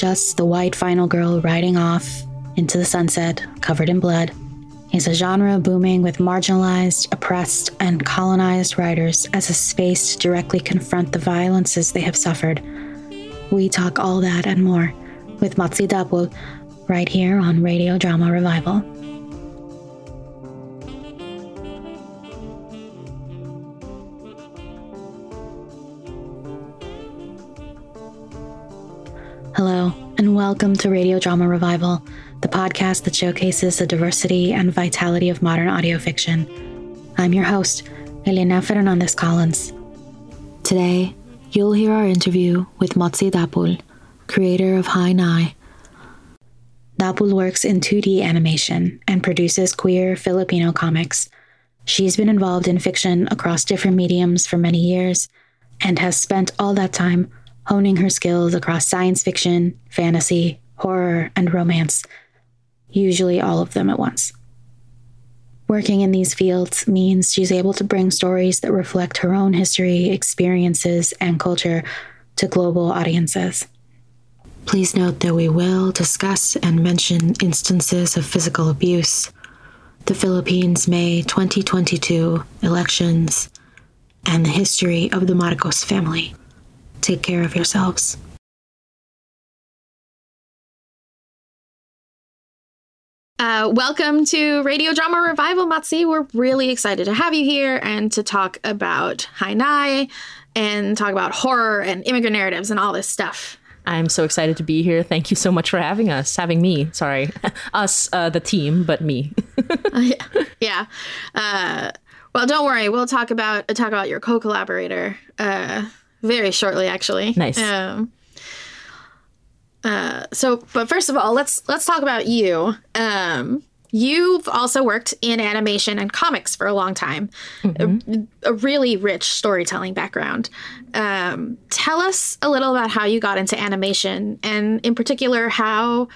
is just the white final girl riding off into the sunset covered in blood. He's a genre booming with marginalized, oppressed, and colonized writers as a space to directly confront the violences they have suffered. We talk all that and more with Motzie Dapul right here on Radio Drama Revival. And welcome to Radio Drama Revival, the podcast that showcases the diversity and vitality of modern audio fiction. I'm your host, Elena Fernandez Collins. Today, you'll hear our interview with Motzie Dapul, creator of Hi Nay. Dapul works in 2D animation and produces queer Filipino comics. She's been involved in fiction across different mediums for many years and has spent all that time honing her skills across science fiction, fantasy, horror, and romance, usually all of them at once. Working in these fields means she's able to bring stories that reflect her own history, experiences, and culture to global audiences. Please note that we will discuss and mention instances of physical abuse, the Philippines' May 2022 elections, and the history of the Marcos family. Take care of yourselves. Uh, welcome to Radio Drama Revival, Motzie. We're really excited to have you here and to talk about Hi Nay and talk about horror and immigrant narratives and all this stuff. I'm so excited to be here. Thank you so much for having us, having me. Sorry, us, uh, the team, but me. uh, yeah. yeah. Uh, well, don't worry. We'll talk about talk about your co-collaborator uh, very shortly, actually. Nice. Um, uh, so, but first of all, let's let's talk about you. Um, you've also worked in animation and comics for a long time, mm-hmm. a, a, really rich storytelling background. Um, tell us a little about how you got into animation, and in particular, how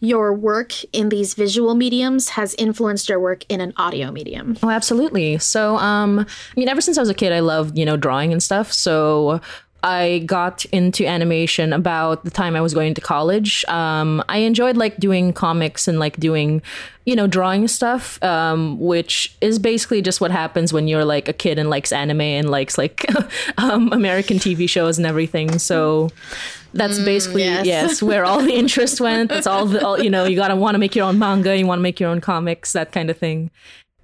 your work in these visual mediums has influenced your work in an audio medium. Oh, absolutely. So, um, I mean, ever since I was a kid, I loved, you know, drawing and stuff. So I got into animation about the time I was going to college. Um, I enjoyed like doing comics and like doing, you know, drawing stuff, um, which is basically just what happens when you're like a kid and likes anime and likes like um, American TV shows and everything. So that's mm, basically yes. yes. where all the interest went. That's all the all, you know. You gotta want to make your own manga. You want to make your own comics, that kind of thing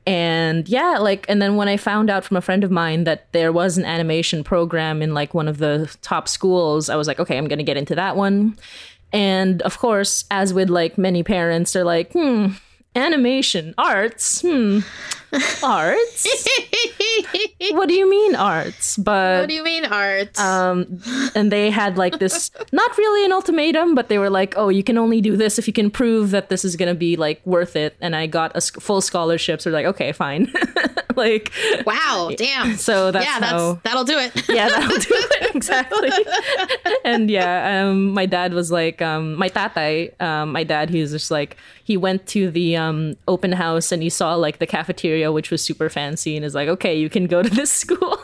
and yeah like and then when i found out from a friend of mine that there was an animation program in like one of the top schools i was like okay i'm gonna get into that one and of course as with like many parents they're like hmm animation arts hmm arts? What do you mean arts? But what do you mean arts? um and they had like this not really an ultimatum but they were like oh you can only do this if you can prove that this is gonna be like worth it. And i got a full scholarship so like okay fine like wow damn. so that's yeah how, that's that'll do it. Yeah that'll do it. Exactly. And yeah um my dad was like um my tatay um my dad he's just like he went to the um open house and he saw like the cafeteria which was super fancy, and is like, okay, you can go to this school.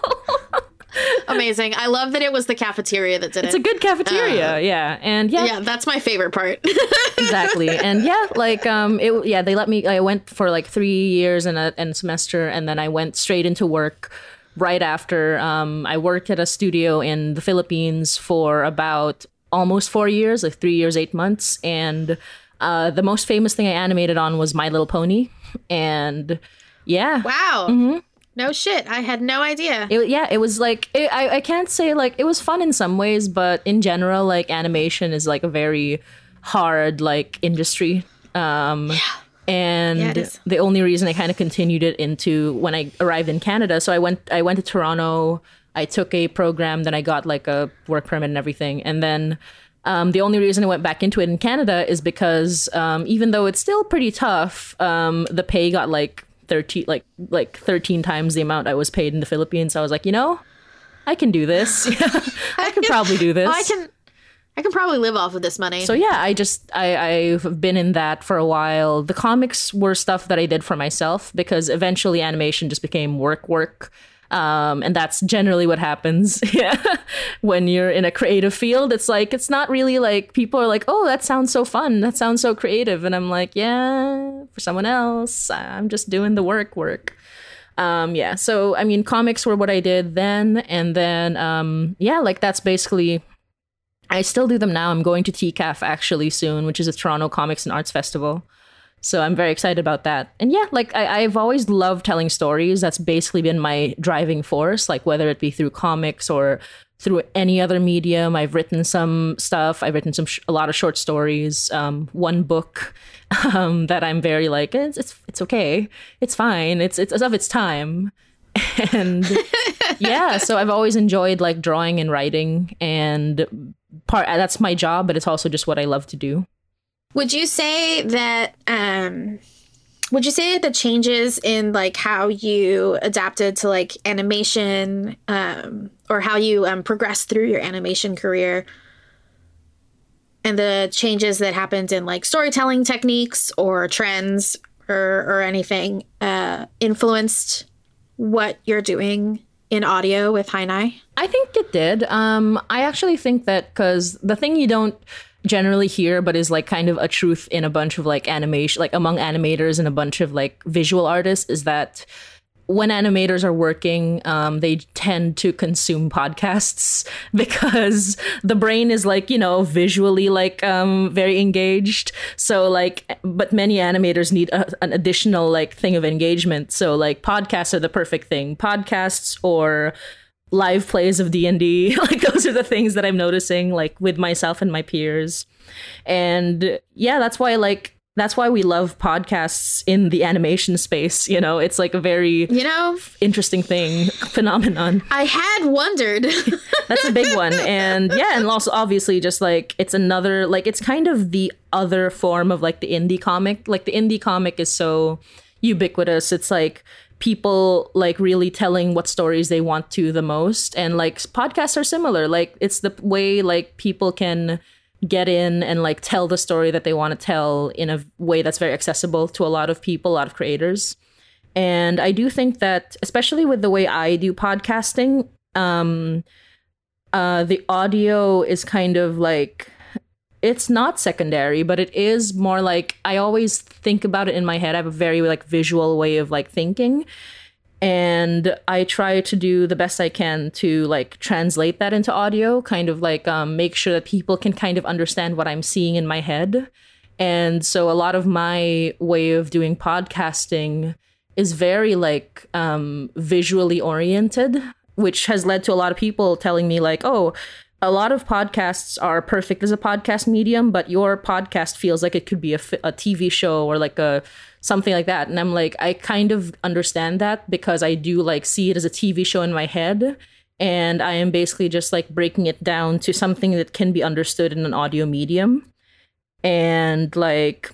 Amazing. I love that it was the cafeteria that did it's it. It's a good cafeteria, uh, yeah. And yeah. Yeah, that's my favorite part. exactly. And yeah, like um it yeah, they let me I went for like 3 years and a and semester and then I went straight into work right after um I worked at a studio in the Philippines for about almost 4 years, like 3 years 8 months and uh the most famous thing I animated on was My Little Pony and yeah. Wow. Mm-hmm. No shit. I had no idea. It, yeah, it was like it, I I can't say like it was fun in some ways, but in general, like animation is like a very hard like industry. Um, yeah. And yeah, the only reason I kind of continued it into when I arrived in Canada, so I went I went to Toronto. I took a program, then I got like a work permit and everything, and then um, the only reason I went back into it in Canada is because um, even though it's still pretty tough, um, the pay got like 13 like like 13 times the amount I was paid in the Philippines. I was like, you know, I can do this. I can probably do this. I can I can probably live off of this money. So yeah, I just I I've been in that for a while. The comics were stuff that I did for myself because eventually animation just became work work. Um, and that's generally what happens when you're in a creative field. It's like, it's not really like people are like, oh, that sounds so fun. That sounds so creative. And I'm like, yeah, for someone else, I'm just doing the work work. Um, yeah. So, I mean, comics were what I did then. And then, um, yeah, like that's basically I still do them now. I'm going to TCAF actually soon, which is a Toronto Comics and Arts Festival. So I'm very excited about that. And yeah, like I, have always loved telling stories. That's basically been my driving force, like whether it be through comics or through any other medium. I've written some stuff. I've written some sh- a lot of short stories. Um, one book um, that I'm very like it's, it's it's okay. It's fine. It's it's of its time. And yeah, so I've always enjoyed like drawing and writing and part that's my job, but it's also just what I love to do. Would you say that um would you say the changes in like how you adapted to like animation um or how you um progressed through your animation career and the changes that happened in like storytelling techniques or trends or or anything uh influenced what you're doing in audio with Hi Nay? I think it did. Um I actually think that cuz the thing you don't generally hear, but is like kind of a truth in a bunch of like animation, like among animators and a bunch of like visual artists, is that when animators are working, um, they tend to consume podcasts because the brain is like, you know, visually like um, very engaged. So, like, but many animators need a, an additional like thing of engagement. So, like, podcasts are the perfect thing. Podcasts or live plays of D&D like those are the things that I'm noticing like with myself and my peers. And yeah that's why like that's why we love podcasts in the animation space you know? It's like a very you know? interesting thing phenomenon. I had wondered. That's a big one. And yeah and also obviously just like it's another like it's kind of the other form of like the indie comic. Like the indie comic is so ubiquitous. It's like people like really telling what stories they want to the most. And like podcasts are similar. Like it's the way like people can get in and like tell the story that they want to tell in a way that's very accessible to a lot of people a lot of creators. And i do think that especially with the way i do podcasting um uh the audio is kind of like it's not secondary, but it is more like I always think about it in my head. I have a very like visual way of like thinking. And I try to do the best I can to like translate that into audio, kind of like um, make sure that people can kind of understand what I'm seeing in my head. And so a lot of my way of doing podcasting is very like um, visually oriented, which has led to a lot of people telling me like, oh, a lot of podcasts are perfect as a podcast medium, but your podcast feels like it could be a, a TV show or like a something like that. And I'm like, I kind of understand that because I do like see it as a TV show in my head. And I am basically just like breaking it down to something that can be understood in an audio medium. And like,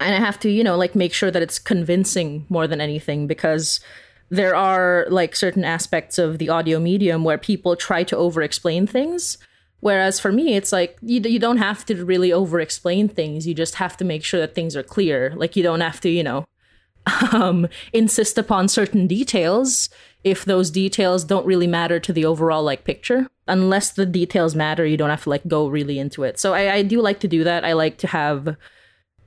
and I have to, you know, like make sure that it's convincing more than anything because there are like certain aspects of the audio medium where people try to over explain things. Whereas for me it's like you, you don't have to really over explain things. You just have to make sure that things are clear. Like you don't have to you know um, insist upon certain details if those details don't really matter to the overall like picture. Unless the details matter you don't have to like go really into it. So I, I do like to do that. I like to have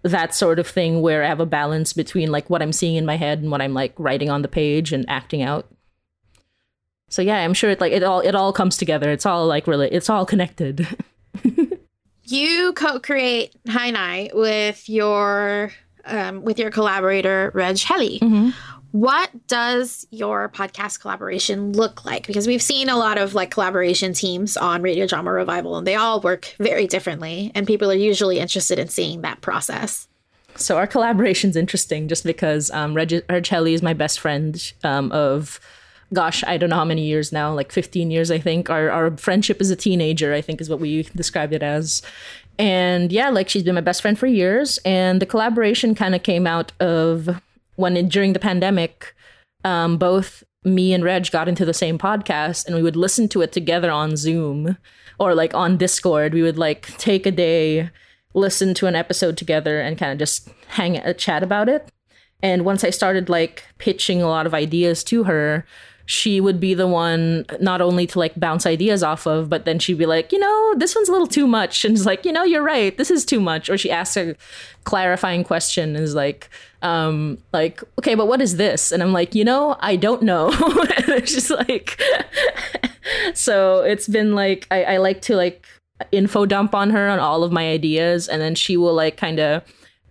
that sort of thing where I have a balance between like what I'm seeing in my head and what I'm like writing on the page and acting out. So yeah, I'm sure it like it all it all comes together. It's all like really it's all connected. you co-create Hi Nay with your um, with your collaborator Reg Helly. Mm-hmm. What does your podcast collaboration look like? Because we've seen a lot of like collaboration teams on Radio Drama Revival, and they all work very differently, and people are usually interested in seeing that process. So our collaboration's interesting, just because um, Reg, Reg is my best friend um, of gosh, I don't know how many years now, like 15 years, I think. Our, our friendship as a teenager, I think, is what we described it as. And yeah, like she's been my best friend for years. And the collaboration kind of came out of when during the pandemic, um, both me and Reg got into the same podcast and we would listen to it together on Zoom or like on Discord. We would like take a day, listen to an episode together and kind of just hang a chat about it. And once I started like pitching a lot of ideas to her, she would be the one not only to like bounce ideas off of, but then she'd be like, you know, this one's a little too much. And it's like, you know, you're right. This is too much. Or she asks a clarifying question and is like, um, like, okay, but what is this? And I'm like, you know, I don't know. and it's just like, so it's been like, I, I like to like info dump on her on all of my ideas. And then she will like kind of,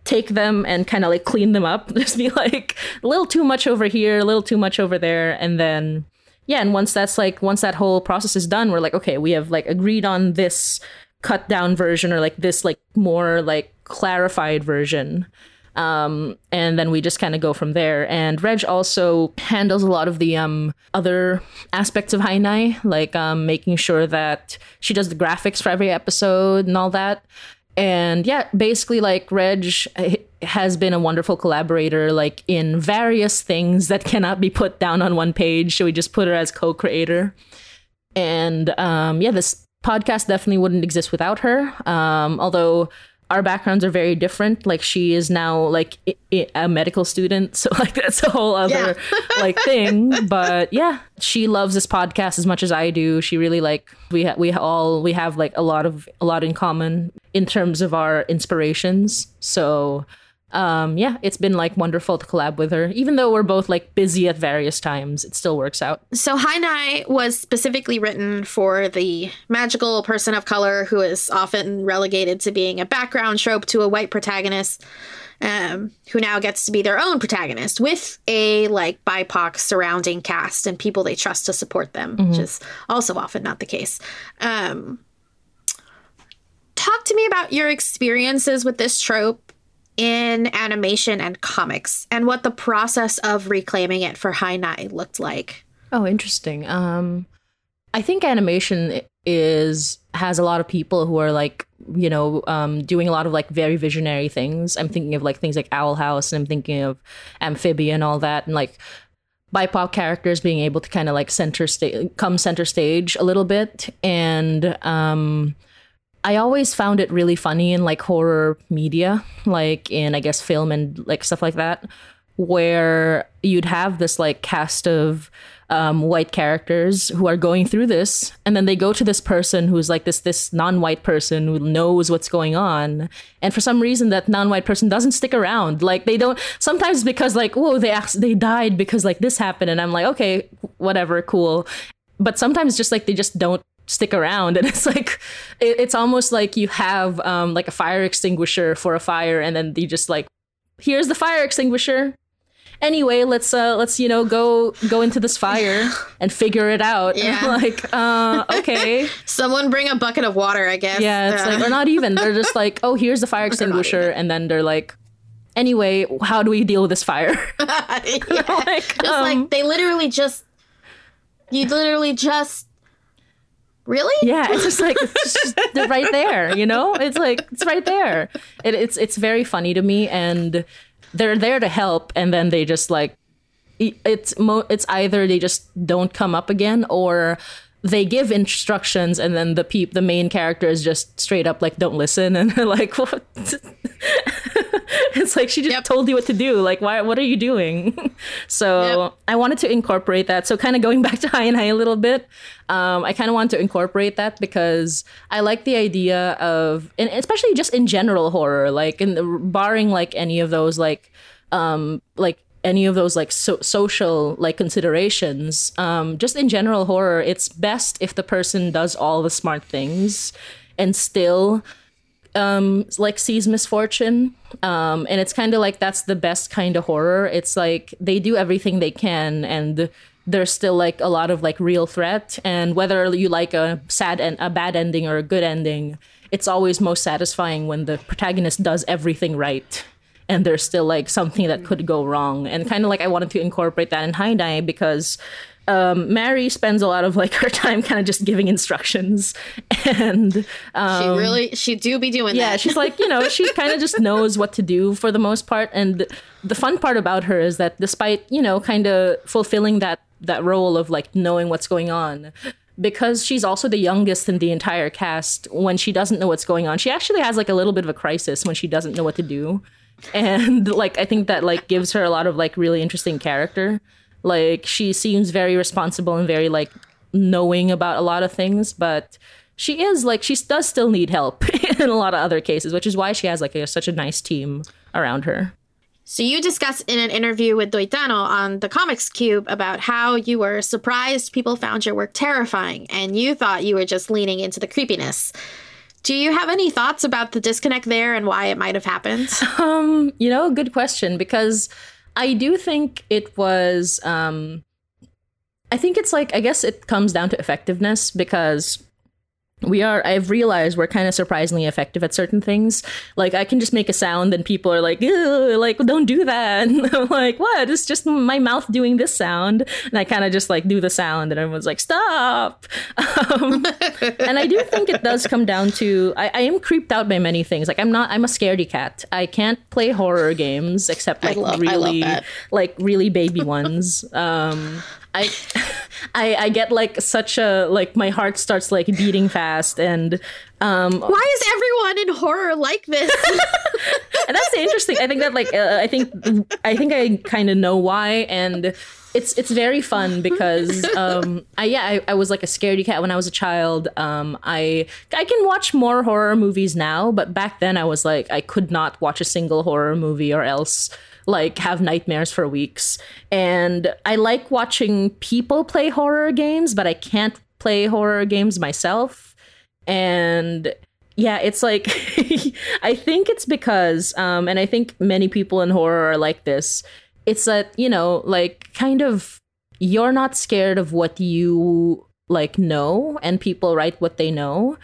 take them and kind of like clean them up. Just be like a little too much over here, a little too much over there, and then yeah. And once that's like once that whole process is done, we're like okay, we have like agreed on this cut down version or like this like more like clarified version. Um, and then we just kind of go from there. And Reg also handles a lot of the um, other aspects of Hi Nay, like um, making sure that she does the graphics for every episode and all that and yeah basically like reg has been a wonderful collaborator like in various things that cannot be put down on one page. So we just put her as co-creator. And um yeah this podcast definitely wouldn't exist without her. Um although our backgrounds are very different. Like she is now like a medical student, so like that's a whole other yeah. like thing. But yeah, she loves this podcast as much as I do. She really like we ha- we all we have like a lot of a lot in common in terms of our inspirations. So um, yeah, it's been like wonderful to collab with her. Even though we're both like busy at various times, it still works out. So Hi Nay was specifically written for the magical person of color who is often relegated to being a background trope to a white protagonist. Um, who now gets to be their own protagonist with a like BIPOC surrounding cast and people they trust to support them, mm-hmm. which is also often not the case. Um, talk to me about your experiences with this trope in animation and comics and what the process of reclaiming it for Hi Nay looked like. Oh, interesting. Um I think animation is has a lot of people who are like, you know, um doing a lot of like very visionary things. I'm thinking of like things like Owl House and I'm thinking of Amphibia and all that and like BIPOC characters being able to kind of like center stage come center stage a little bit and um I always found it really funny in like horror media, like in I guess film and like stuff like that, where you'd have this like cast of um, white characters who are going through this, and then they go to this person who's like this this non-white person who knows what's going on, and for some reason that non-white person doesn't stick around. Like they don't sometimes because like whoa they asked, they died because like this happened, and I'm like okay whatever cool, but sometimes just like they just don't stick around. And it's like it, it's almost like you have um like a fire extinguisher for a fire and then you just like here's the fire extinguisher. Anyway let's uh let's you know go go into this fire and figure it out. Yeah. like uh okay. Someone bring a bucket of water i guess. Yeah it's like or not even. They're just like oh here's the fire extinguisher. and then they're like anyway how do we deal with this fire? Yeah. like, just um, like they literally just you literally just Really? Yeah, it's just like it's just right there, you know? It's like it's right there. It, it's it's very funny to me and they're there to help and then they just like it's mo- it's either they just don't come up again or they give instructions and then the peep the main character is just straight up like don't listen. And they're like what? It's like she just yep. told you what to do. Like why what are you doing? So yep. i wanted to incorporate that. So kind of going back to Hi Nay a little bit um, i kind of want to incorporate that because i like the idea of and especially just in general horror like in the, barring like any of those like um like any of those like so- social like considerations um just in general horror it's best if the person does all the smart things and still um like sees misfortune. Um and it's kind of like that's the best kind of horror. It's like they do everything they can and there's still like a lot of like real threat. And whether you like a sad and a bad ending or a good ending it's always most satisfying when the protagonist does everything right and there's still like something that could go wrong. And kind of like I wanted to incorporate that in Hi Nay because um, Mary spends a lot of like her time kind of just giving instructions, and um, she really she do be doing yeah, that. she's like you know she kind of just knows what to do for the most part, and the fun part about her is that despite you know kind of fulfilling that that role of like knowing what's going on. Because she's also the youngest in the entire cast, when she doesn't know what's going on, she actually has like a little bit of a crisis when she doesn't know what to do and like I think that like gives her a lot of like really interesting character. Like she seems very responsible and very like knowing about a lot of things, but she is like she does still need help in a lot of other cases, which is why she has like a, such a nice team around her. So you discussed in an interview with Duy Tano on the Comics Cube about how you were surprised people found your work terrifying and you thought you were just leaning into the creepiness. Do you have any thoughts about the disconnect there and why it might have happened? Um, you know, good question because I do think it was um I think it's like I guess it comes down to effectiveness because we are i've realized we're kind of surprisingly effective at certain things. Like i can just make a sound and people are like like don't do that. And i'm like what? It's just my mouth doing this sound. And i kind of just like do the sound and everyone's like stop. Um, and i do think it does come down to I, I, am creeped out by many things. Like i'm not i'm a scaredy cat. I can't play horror games except like love, really like really baby ones. Um I, I I get like such a like my heart starts like beating fast and um why is everyone in horror like this and that's interesting i think that like uh, i think i think i kind of know why and it's it's very fun because um I yeah I, I was like a scaredy cat when I was a child. Um I I can watch more horror movies now, but back then I was like I could not watch a single horror movie or else like have nightmares for weeks. And I like watching people play horror games, but I can't play horror games myself. And yeah, it's like I think it's because um and I think many people in horror are like this. It's that, you know, like kind of you're not scared of what you like know and people write what they know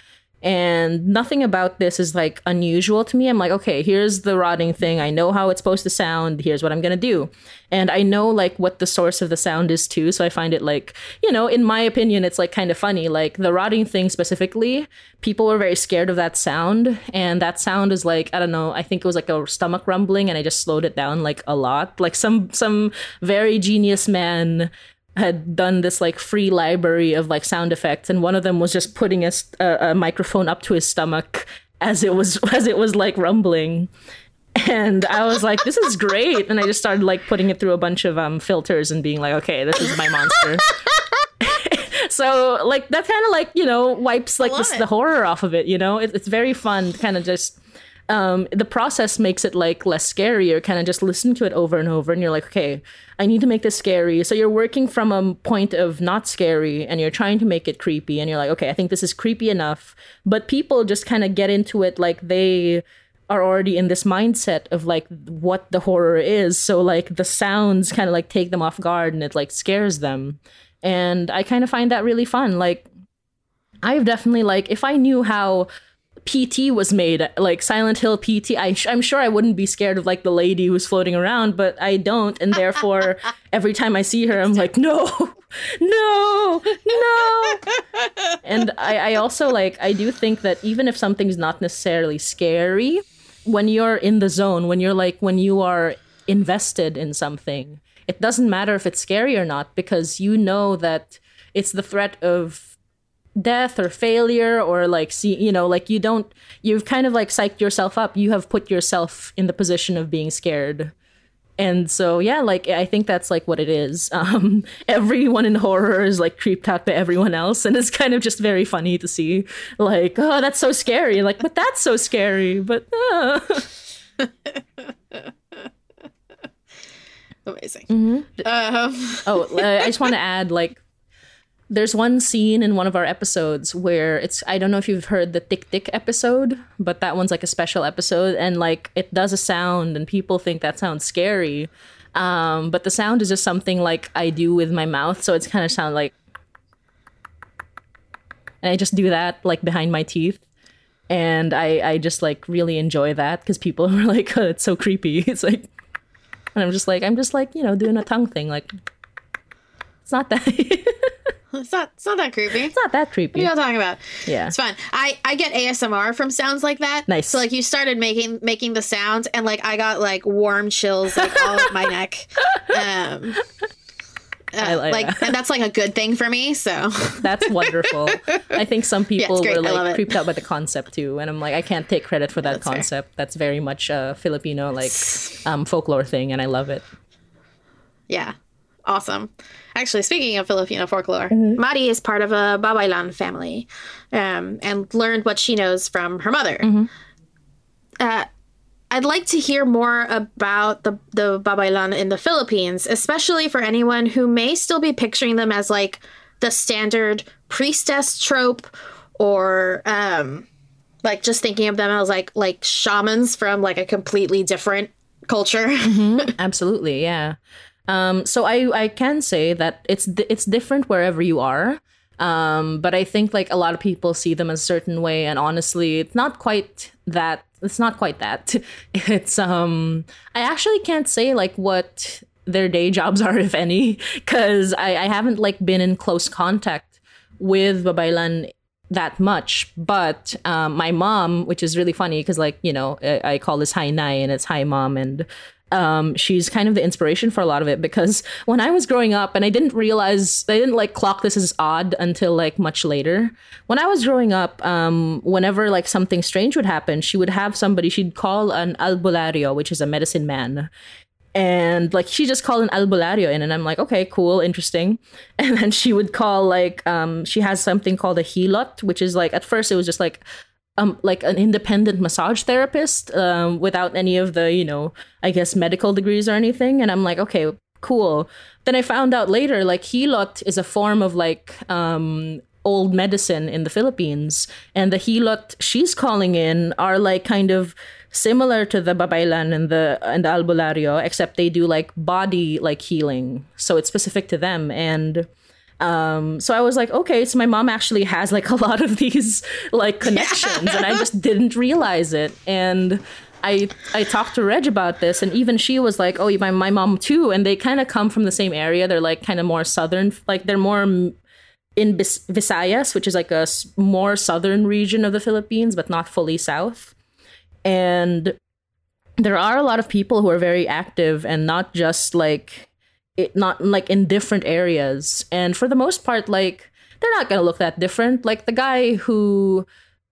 and nothing about this is like unusual to me. I'm like, okay, here's the rotting thing. I know how it's supposed to sound. Here's what I'm gonna do, and I know like what the source of the sound is too. So I find it like, you know, in my opinion, it's like kind of funny. Like the rotting thing specifically, people were very scared of that sound, and that sound is like I don't know. I think it was like a stomach rumbling, and I just slowed it down like a lot. Like some some very genius man had done this like free library of like sound effects and one of them was just putting a, a, a, microphone up to his stomach as it was as it was like rumbling. And i was like this is great. And i just started like putting it through a bunch of um filters and being like okay this is my monster. So like that kind of like you know wipes like this, the horror off of it you know? It, it's very fun kind of just um, the process makes it like less scary. You're kind of just listening to it over and over, and you're like, okay, I need to make this scary. So you're working from a point of not scary, and you're trying to make it creepy, and you're like, okay, I think this is creepy enough. But people just kind of get into it like they are already in this mindset of like what the horror is. So like the sounds kind of like take them off guard, and it like scares them. And I kind of find that really fun. Like I've definitely like if I knew how PT was made, like Silent Hill PT. I, am sure I wouldn't be scared of like the lady who's floating around, but I don't, and therefore every time I see her, I'm like, no, no, no. and I, I also like I do think that even if something's not necessarily scary, when you're in the zone, when you're like when you are invested in something, it doesn't matter if it's scary or not because you know that it's the threat of death or failure or like see you know like you don't you've kind of like psyched yourself up you have put yourself in the position of being scared and so yeah like i think that's like what it is um everyone in horror is like creeped out by everyone else and it's kind of just very funny to see like oh that's so scary like but that's so scary but uh. amazing mm-hmm. um. oh i just want to add like there's one scene in one of our episodes where it's I don't know if you've heard the tick tick episode, but that one's like a special episode and like it does a sound and people think that sounds scary. Um, but the sound is just something like I do with my mouth, so it's kind of sound like and I just do that like behind my teeth. And I, I just like really enjoy that because people are like, oh, it's so creepy. It's like, and I'm just like, I'm just like, you know, doing a tongue thing. Like, it's not that. It's not. It's not that creepy. It's not that creepy. What are you talking about? Yeah, it's fun. I I get ASMR from sounds like that. Nice. So like you started making making the sounds, and like I got like warm chills like all up my neck. Um. Uh, I like, like that. and that's like a good thing for me. So that's wonderful. I think some people yeah, were like creeped out by the concept too, and I'm like, I can't take credit for that that's concept. Fair. That's very much a Filipino like um, folklore thing, and I love it. Yeah, awesome. Actually, speaking of Filipino folklore, mm-hmm. Mari is part of a Babaylan family um, and learned what she knows from her mother. Mm-hmm. Uh, I'd like to hear more about the, the Babaylan in the Philippines, especially for anyone who may still be picturing them as like the standard priestess trope or um, like just thinking of them as like like shamans from like a completely different culture. mm-hmm. Absolutely, yeah. Um, so I I can say that it's it's different wherever you are. Um, but I think like a lot of people see them a certain way, and honestly, it's not quite that. It's not quite that. It's um. I actually can't say like what their day jobs are, if any, because I, I haven't like been in close contact with Babaylan that much. But um, my mom, which is really funny because like you know I, I call this Hi Nay and it's Hi Mom, and um, she's kind of the inspiration for a lot of it because when I was growing up, and I didn't realize, I didn't like clock this as odd until like much later. When I was growing up, um, whenever like something strange would happen, she would have somebody, she'd call an albulario, which is a medicine man. And like she just called an albulario in, and I'm like, okay, cool, interesting. And then she would call like, um, she has something called a hilot, which is like at first it was just like um, like an independent massage therapist um, without any of the you know i guess medical degrees or anything. And i'm like okay cool. Then i found out later like hilot is a form of like um, old medicine in the philippines. And the hilot she's calling in are like kind of similar to the babaylan and the and the albulario except they do like body like healing. So it's specific to them. And um, so I was like, okay, so my mom actually has like a lot of these like connections, and I just didn't realize it. And I I talked to Reg about this, and even she was like, oh, my my mom too, and they kind of come from the same area. They're like kind of more southern, like they're more in Bis- Visayas, which is like a more southern region of the Philippines, but not fully south. And there are a lot of people who are very active and not just like it not like in different areas. And for the most part like they're not gonna look that different. Like the guy who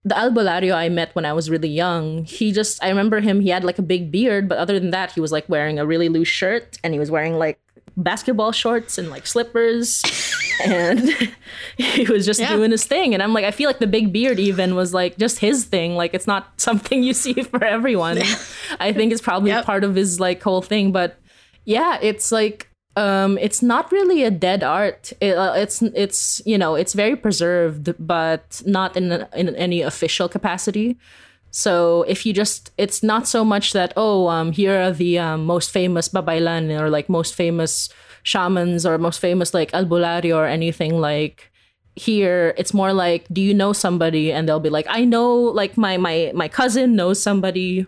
the albulario i met when i was really young he just i remember him he had like a big beard but other than that he was like wearing a really loose shirt and he was wearing like basketball shorts and like slippers and he was just yeah. doing his thing. And i'm like i feel like the big beard even was like just his thing. Like it's not something you see for everyone. I think it's probably yep. part of his like whole thing. But yeah it's like um it's not really a dead art. It, uh, it's it's you know it's very preserved but not in in any official capacity. So if you just it's not so much that oh um here are the um, most famous babaylan or like most famous shamans or most famous like albulario or anything like here it's more like do you know somebody? And they'll be like i know like my my my cousin knows somebody.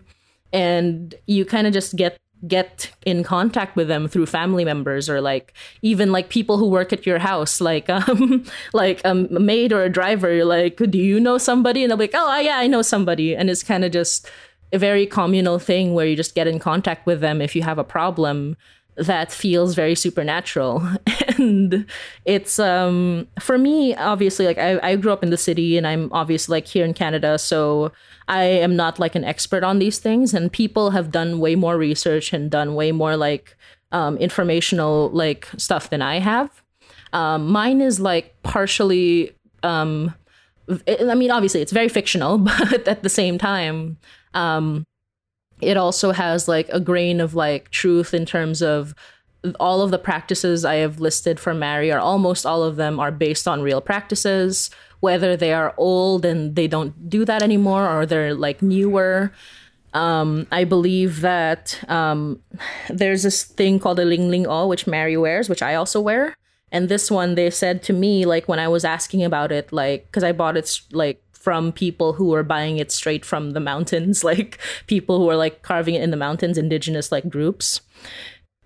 And you kind of just get get in contact with them through family members or like even like people who work at your house like um like a maid or a driver you're like do you know somebody? And they'll be like oh yeah i know somebody. And it's kind of just a very communal thing where you just get in contact with them if you have a problem that feels very supernatural. And it's um for me obviously like I, I grew up in the city and i'm obviously like here in canada so i am not like an expert on these things. And people have done way more research and done way more like um, informational like stuff than i have. Um, mine is like partially um i mean obviously it's very fictional but at the same time um it also has like a grain of like truth in terms of all of the practices I have listed for Mary or almost all of them, are based on real practices. Whether they are old and they don't do that anymore, or they're like newer. Um, I believe that um, there's this thing called a Lingling-O, which Mary wears, which I also wear. And this one, they said to me, like when I was asking about it, like because I bought it like from people who were buying it straight from the mountains, like people who were like carving it in the mountains, indigenous like groups.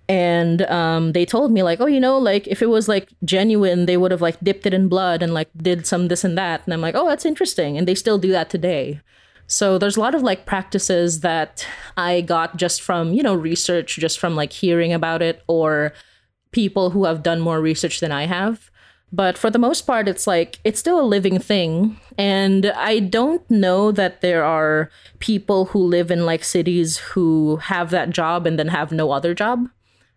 And um, they told me like, oh, you know, like if it was like genuine, they would have like dipped it in blood and like did some this and that. And I'm like, oh, that's interesting. And they still do that today. So there's a lot of like practices that I got just from, you know, research, just from like hearing about it or people who have done more research than I have. But for the most part, it's like it's still a living thing. And I don't know that there are people who live in like cities who have that job and then have no other job.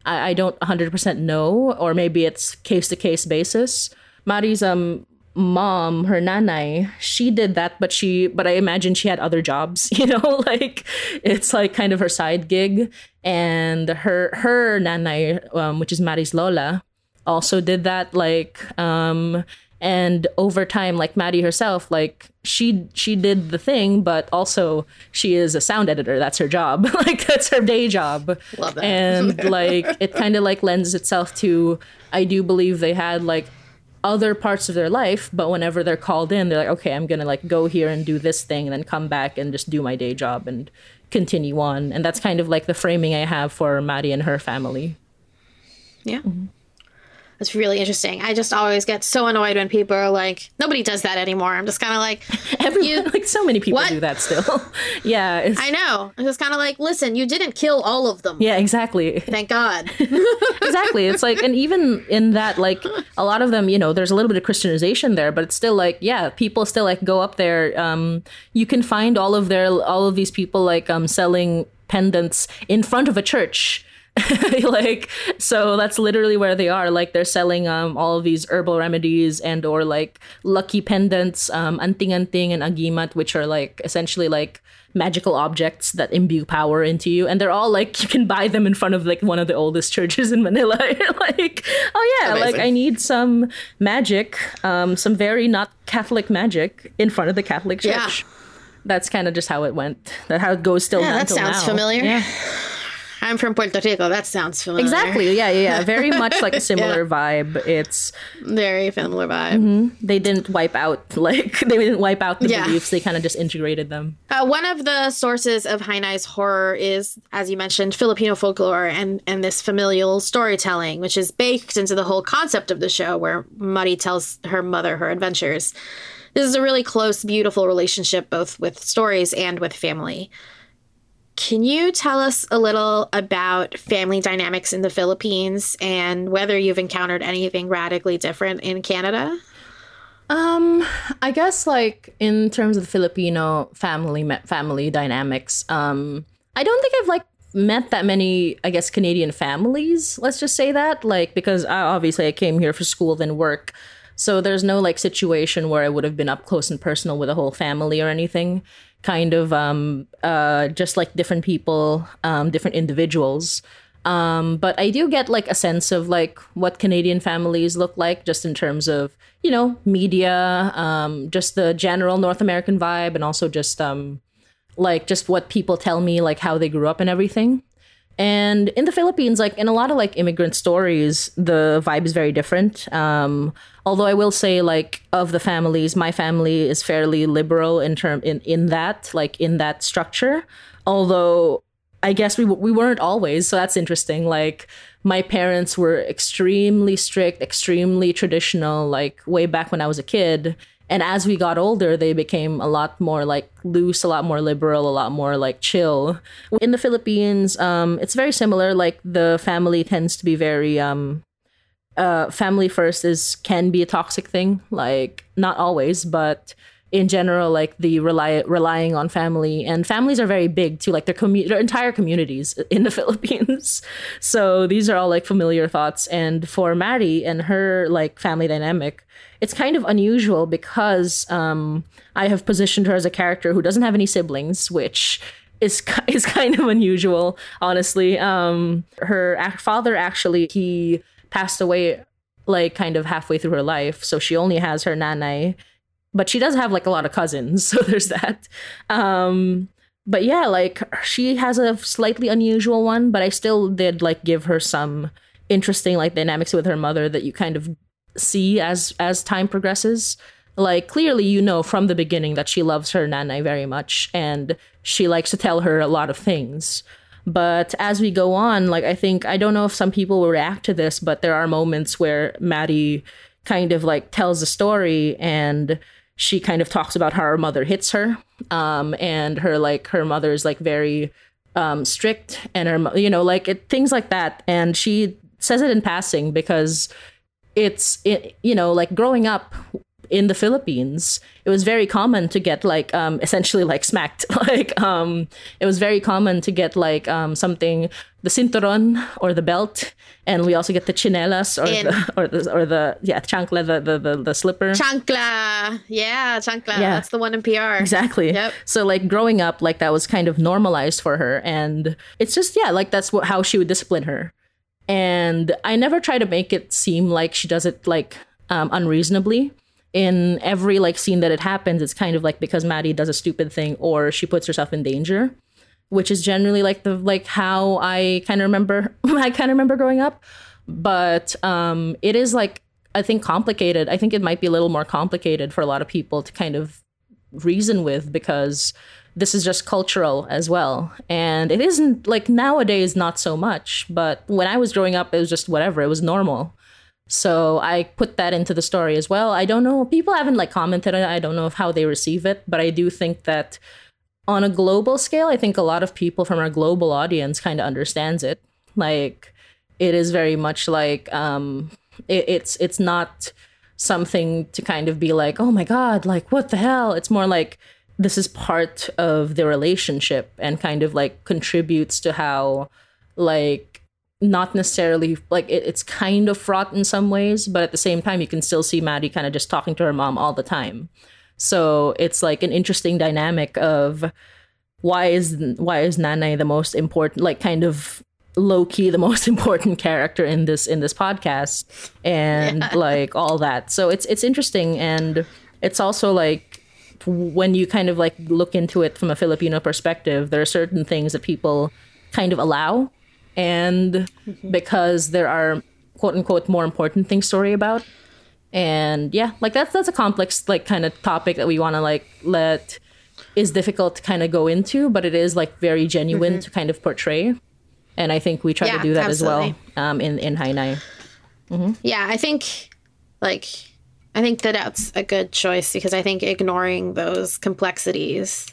I, I don't 100% know, or maybe it's case to case basis. Mari's um mom, her nanay, she did that, but she, but I imagine she had other jobs, you know, like it's like kind of her side gig. And her, her nanay, um, which is Mari's Lola, also did that. Like, um, and over time like maddie herself like she she did the thing but also she is a sound editor that's her job like that's her day job Love that. and like it kind of like lends itself to i do believe they had like other parts of their life but whenever they're called in they're like okay i'm gonna like go here and do this thing and then come back and just do my day job and continue on and that's kind of like the framing i have for maddie and her family Yeah. That's really interesting. I just always get so annoyed when people are like, nobody does that anymore. I'm just kind of like, everyone You- like so many people What? do that still yeah it's, I know. I'm just kind of like, listen, you didn't kill all of them. yeah exactly Thank God. exactly it's like and even in that like a lot of them you know there's a little bit of christianization there but it's still like yeah people still like go up there um you can find all of their all of these people like um selling pendants in front of a church like so that's literally where they are. Like they're selling um all of these herbal remedies and or like lucky pendants um anting-anting and agimat which are like essentially like magical objects that imbue power into you. And they're all like you can buy them in front of like one of the oldest churches in manila. Like oh yeah like i need some magic um some very not catholic magic in front of the catholic Yeah. church. That's kind of just how it went. That how it goes still Yeah, that sounds now. familiar. yeah I'm from Puerto Rico. That sounds familiar. exactly yeah yeah yeah very much like a similar vibe it's Very familiar vibe. they didn't wipe out like they didn't wipe out the Yeah. beliefs they kind of just integrated them Uh, one of the sources of Hi Nay's horror is, as you mentioned, Filipino folklore and, and this familial storytelling, which is baked into the whole concept of the show, where Mari tells her mother her adventures. This is a really close, beautiful relationship, both with stories and with family. Can you tell us a little about family dynamics in the Philippines and whether you've encountered anything radically different in Canada? Um, I guess like in terms of Filipino family family dynamics, um, I don't think I've like met that many, I guess, Canadian families. Let's just say that, like, because I, obviously I came here for school then work, so there's no like situation where I would have been up close and personal with a whole family or anything. Kind of, um, uh, just like different people, um, different individuals. Um, but I do get like a sense of like what Canadian families look like, just in terms of you know media, um, just the general North American vibe, and also just um, like just what people tell me, like how they grew up and everything. And in the Philippines, like in a lot of like immigrant stories, the vibe is very different. Um, although I will say, like of the families, my family is fairly liberal in term in in that like in that structure. Although I guess we we weren't always, so that's interesting. Like my parents were extremely strict, extremely traditional, like way back when I was a kid. And as we got older, they became a lot more like loose, a lot more liberal, a lot more like chill. In the Philippines, um, it's very similar. Like the family tends to be very um, uh, family first is can be a toxic thing. Like not always, but in general, like the rely relying on family and families are very big too. Like their their entire communities in the Philippines. So these are all like familiar thoughts. And for Maddie and her like family dynamic, it's kind of unusual because um, I have positioned her as a character who doesn't have any siblings, which is is kind of unusual, honestly. Um, her father actually he passed away like kind of halfway through her life, so she only has her nanay, but she does have like a lot of cousins, so there's that. Um, but yeah, like she has a slightly unusual one, but I still did like give her some interesting like dynamics with her mother that you kind of see as as time progresses. Like clearly you know from the beginning that she loves her nanay very much and she likes to tell her a lot of things. But as we go on like i think i don't know if some people will react to this but there are moments where maddie kind of like tells a story and she kind of talks about how her mother hits her um and her like her mother's like very um strict and her you know like it, things like that. And she says it in passing because it's it, you know like growing up in the Philippines, it was very common to get like um, essentially like smacked. like um, it was very common to get like um, something the cinturon or the belt, and we also get the chinelas or In. the or the or the yeah chancla the the the, the slipper. Chancla. Yeah, chancla. Yeah. That's the one in PR. Exactly. Yep. So like growing up, like that was kind of normalized for her, and it's just yeah, like that's what how she would discipline her. And I never try to make it seem like she does it like um, unreasonably. In every like scene that it happens, it's kind of like because Maddie does a stupid thing or she puts herself in danger, which is generally like the like how I kind of remember I kind of remember growing up. But um, it is like I think complicated. I think it might be a little more complicated for a lot of people to kind of reason with because this is just cultural as well. And it isn't like nowadays, not so much. But when I was growing up, it was just whatever, it was normal. So I put that into the story as well. I don't know, people haven't like commented on it. I don't know how they receive it, but I do think that on a global scale, I think a lot of people from our global audience kind of understands it. Like it is very much like um it, it's it's not something to kind of be like, oh my god, like what the hell? It's more like this is part of the relationship and kind of like contributes to how like not necessarily like it, it's kind of fraught in some ways, but at the same time you can still see Maddie kind of just talking to her mom all the time. So it's like an interesting dynamic of why is why is Nanay the most important like kind of low key the most important character in this in this podcast and like all that. So it's it's interesting and it's also like when you kind of like look into it from a Filipino perspective, there are certain things that people kind of allow. And mm-hmm. because there are quote unquote more important things to worry about. And yeah like that's that's a complex like kind of topic that we want to like let is difficult to kind of go into but it is like very genuine mm-hmm. to kind of portray. And i think we try Yeah, to do that as well um in in Hi Nay. Mm-hmm. Yeah, I think like I think that that's a good choice because I think ignoring those complexities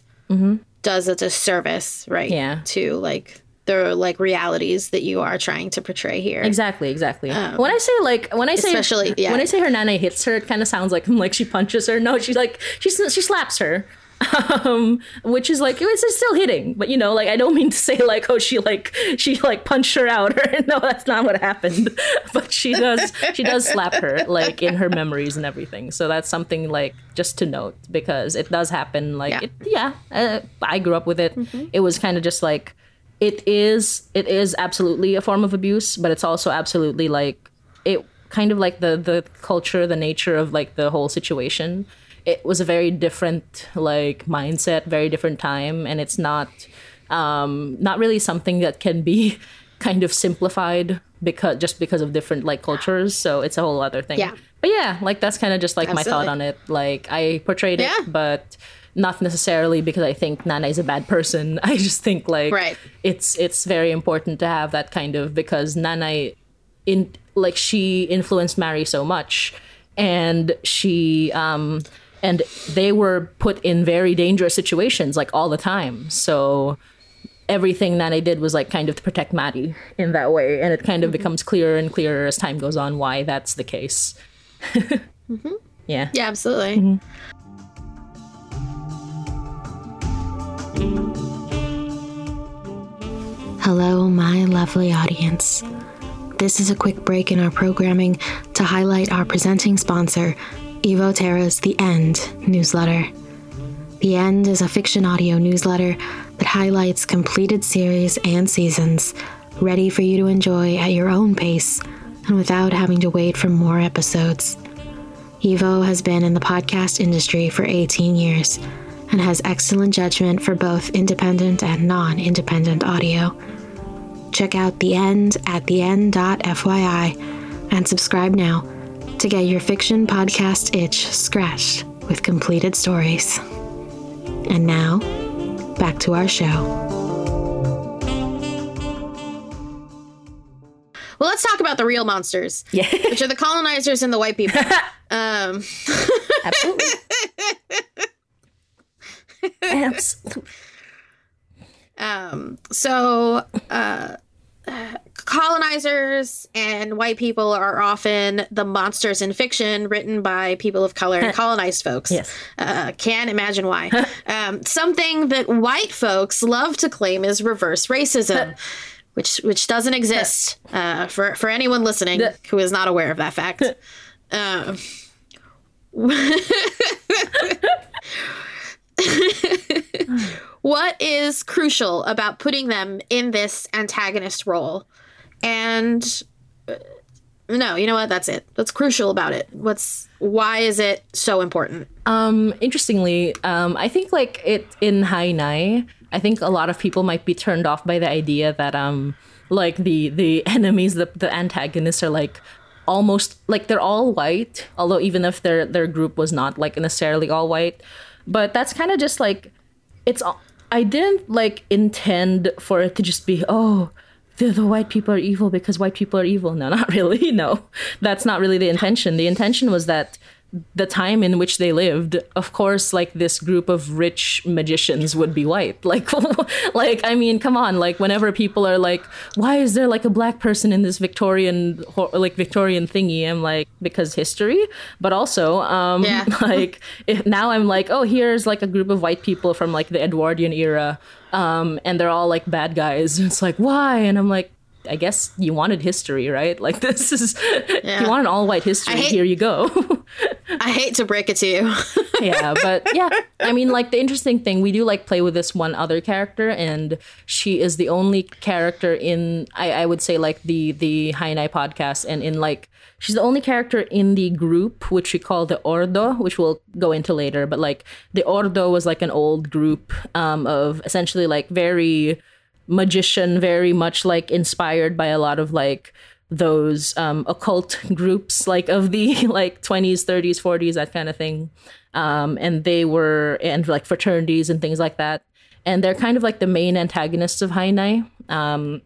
does a disservice, right? Mm-hmm. Yeah. To like the like realities that you are trying to portray here. exactly exactly when i say like when i say Um, especially- yeah. when i say her nana hits her it kind of sounds like like she punches her no she like she she slaps her um which is like it's still hitting but you know like i don't mean to say like oh she like she like punched her out or no that's not what happened. But she does she does slap her like in her memories and everything. So that's something like just to note because it does happen like Yeah. it, yeah uh, i grew up with it. It was kind of just like it is it is absolutely a form of abuse but it's also absolutely like it kind of like the the culture the nature of like the whole situation it was a very different like mindset very different time and it's not um not really something that can be kind of simplified because just because of different like cultures so it's a whole other thing Yeah. but yeah like that's kind of just like my thought on it like i portrayed Yeah. it but not necessarily because i think nana is a bad person i just think like Right. it's it's very important to have that kind of because Nana in like she influenced Mary so much and she um and they were put in very dangerous situations like all the time so everything that I did was like kind of to protect Maddie in that way and it kind of becomes clearer and clearer as time goes on why that's the case yeah Yeah, absolutely. Mm-hmm. Hello, my lovely audience. This is a quick break in our programming to highlight our presenting sponsor, Evo Terra's The End newsletter. The End is a fiction audio newsletter that highlights completed series and seasons, ready for you to enjoy at your own pace and without having to wait for more episodes. Evo has been in the podcast industry for 18 years and has excellent judgment for both independent and non independent audio. Check out The End at theend.fyi and subscribe now to get your fiction podcast itch scratched with completed stories. And now, back to our show. Well, let's talk about the real monsters, yeah which are the colonizers and the white people. Um, absolutely absolutely um, so, uh, colonizers and white people are often the monsters in fiction written by people of color and colonized folks. Yes. Uh, can't imagine why. um, something that white folks love to claim is reverse racism. Which, which doesn't exist uh, for for anyone listening who is not aware of that fact. Um, what is crucial about putting them in this antagonist role? And uh, no, you know what? That's it. That's crucial about it? What's why is it so important? Um, interestingly, um, I think like it in Hi Nay, I think a lot of people might be turned off by the idea that um, like the the enemies, the the antagonists are like almost like they're all white. Although even if their their group was not like necessarily all white, but that's kind of just like it's. I didn't like intend for it to just be oh the, the white people are evil because white people are evil. No, not really. No, that's not really the intention. The intention was that the time in which they lived, of course, like this group of rich magicians would be white. Like, like I mean, come on. Like, whenever people are like, "Why is there like a black person in this Victorian, like Victorian thingy?" I'm like, because history. But also, um, Yeah. like if, now I'm like, oh, here's like a group of white people from like the Edwardian era, um, and they're all like bad guys. It's like, why? And I'm like. I guess you wanted history, right? Like this is Yeah. you want an all white history. hate- Here you go. I hate to break it to you. yeah, but yeah, I mean, like the interesting thing, we do like play with this one other character, and she is the only character in I, I would say like the the Hi Nay podcast, and in like she's the only character in the group which we call the Ordo, which we'll go into later. But like the Ordo was like an old group um, of essentially like very magician, very much like inspired by a lot of like those um, occult groups like of the like 20s 30s 40s that kind of thing. Um, and they were and like fraternities and things like that. And they're kind of like the main antagonists of Hi Nay um,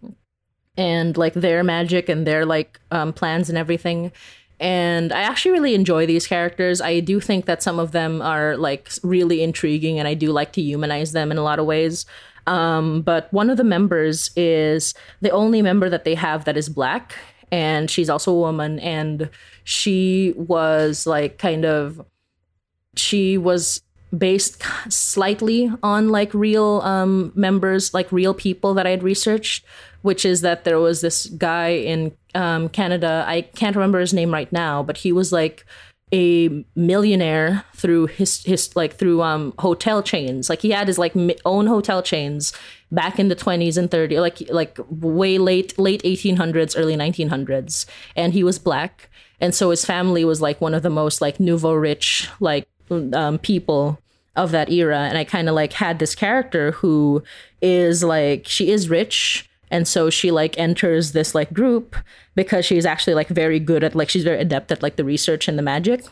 and like their magic and their like um, plans and everything. And i actually really enjoy these characters. I do think that some of them are like really intriguing and i do like to humanize them in a lot of ways um, but one of the members is the only member that they have that is black and she's also a woman. And she was like kind of she was based slightly on like real um, members like real people that i had researched which is that there was this guy in um, canada. I can't remember his name right now but he was like a millionaire through his his like through um hotel chains. Like he had his like own hotel chains back in the 20s and 30s like like way late late 1800s early 1900s and he was black. And so his family was like one of the most like nouveau rich like um, people of that era. And i kind of like had this character who is like she is rich and so she like enters this like group because she's actually like very good at like she's very adept at like the research and the magic.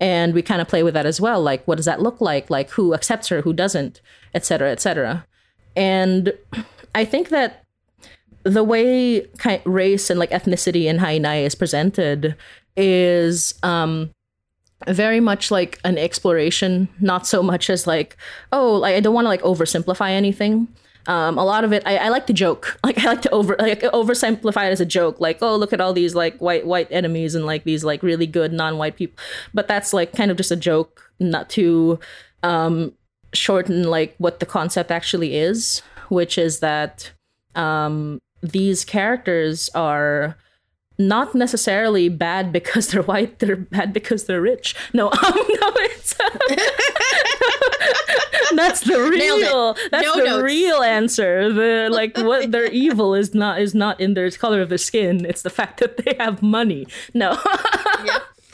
And we kind of play with that as well like what does that look like? Like who accepts her? Who doesn't? Etc cetera, etc cetera. and i think that the way race and like ethnicity in Hi Nay is presented is um very much like an exploration not so much as like oh i don't want to like oversimplify anything um, a lot of it I, I like to joke. Like i like to over like oversimplify it as a joke. Like oh look at all these like white white enemies and like these like really good non-white people but that's like kind of just a joke not to um shorten like what the concept actually is which is that um these characters are not necessarily bad because they're white they're bad because they're rich. No um no it's that's the real that's No the notes. real answer. The like what their evil is not is not in their color of their skin. It's the fact that they have money. No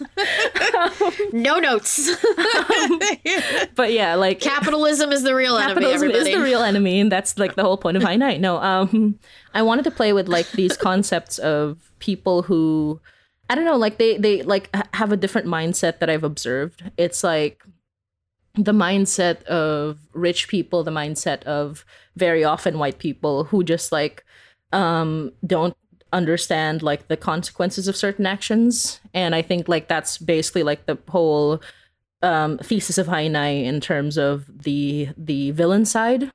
no notes. but yeah like Capitalism is the real enemy. capitalism is the real enemy and that's like the whole point of Hi Nay no um i wanted to play with like these concepts of people who i don't know like they they like ha- have a different mindset that i've observed it's like the mindset of rich people the mindset of very often white people who just like um don't understand like the consequences of certain actions. And i think like that's basically like the whole um thesis of Hi Nay in terms of the the villain side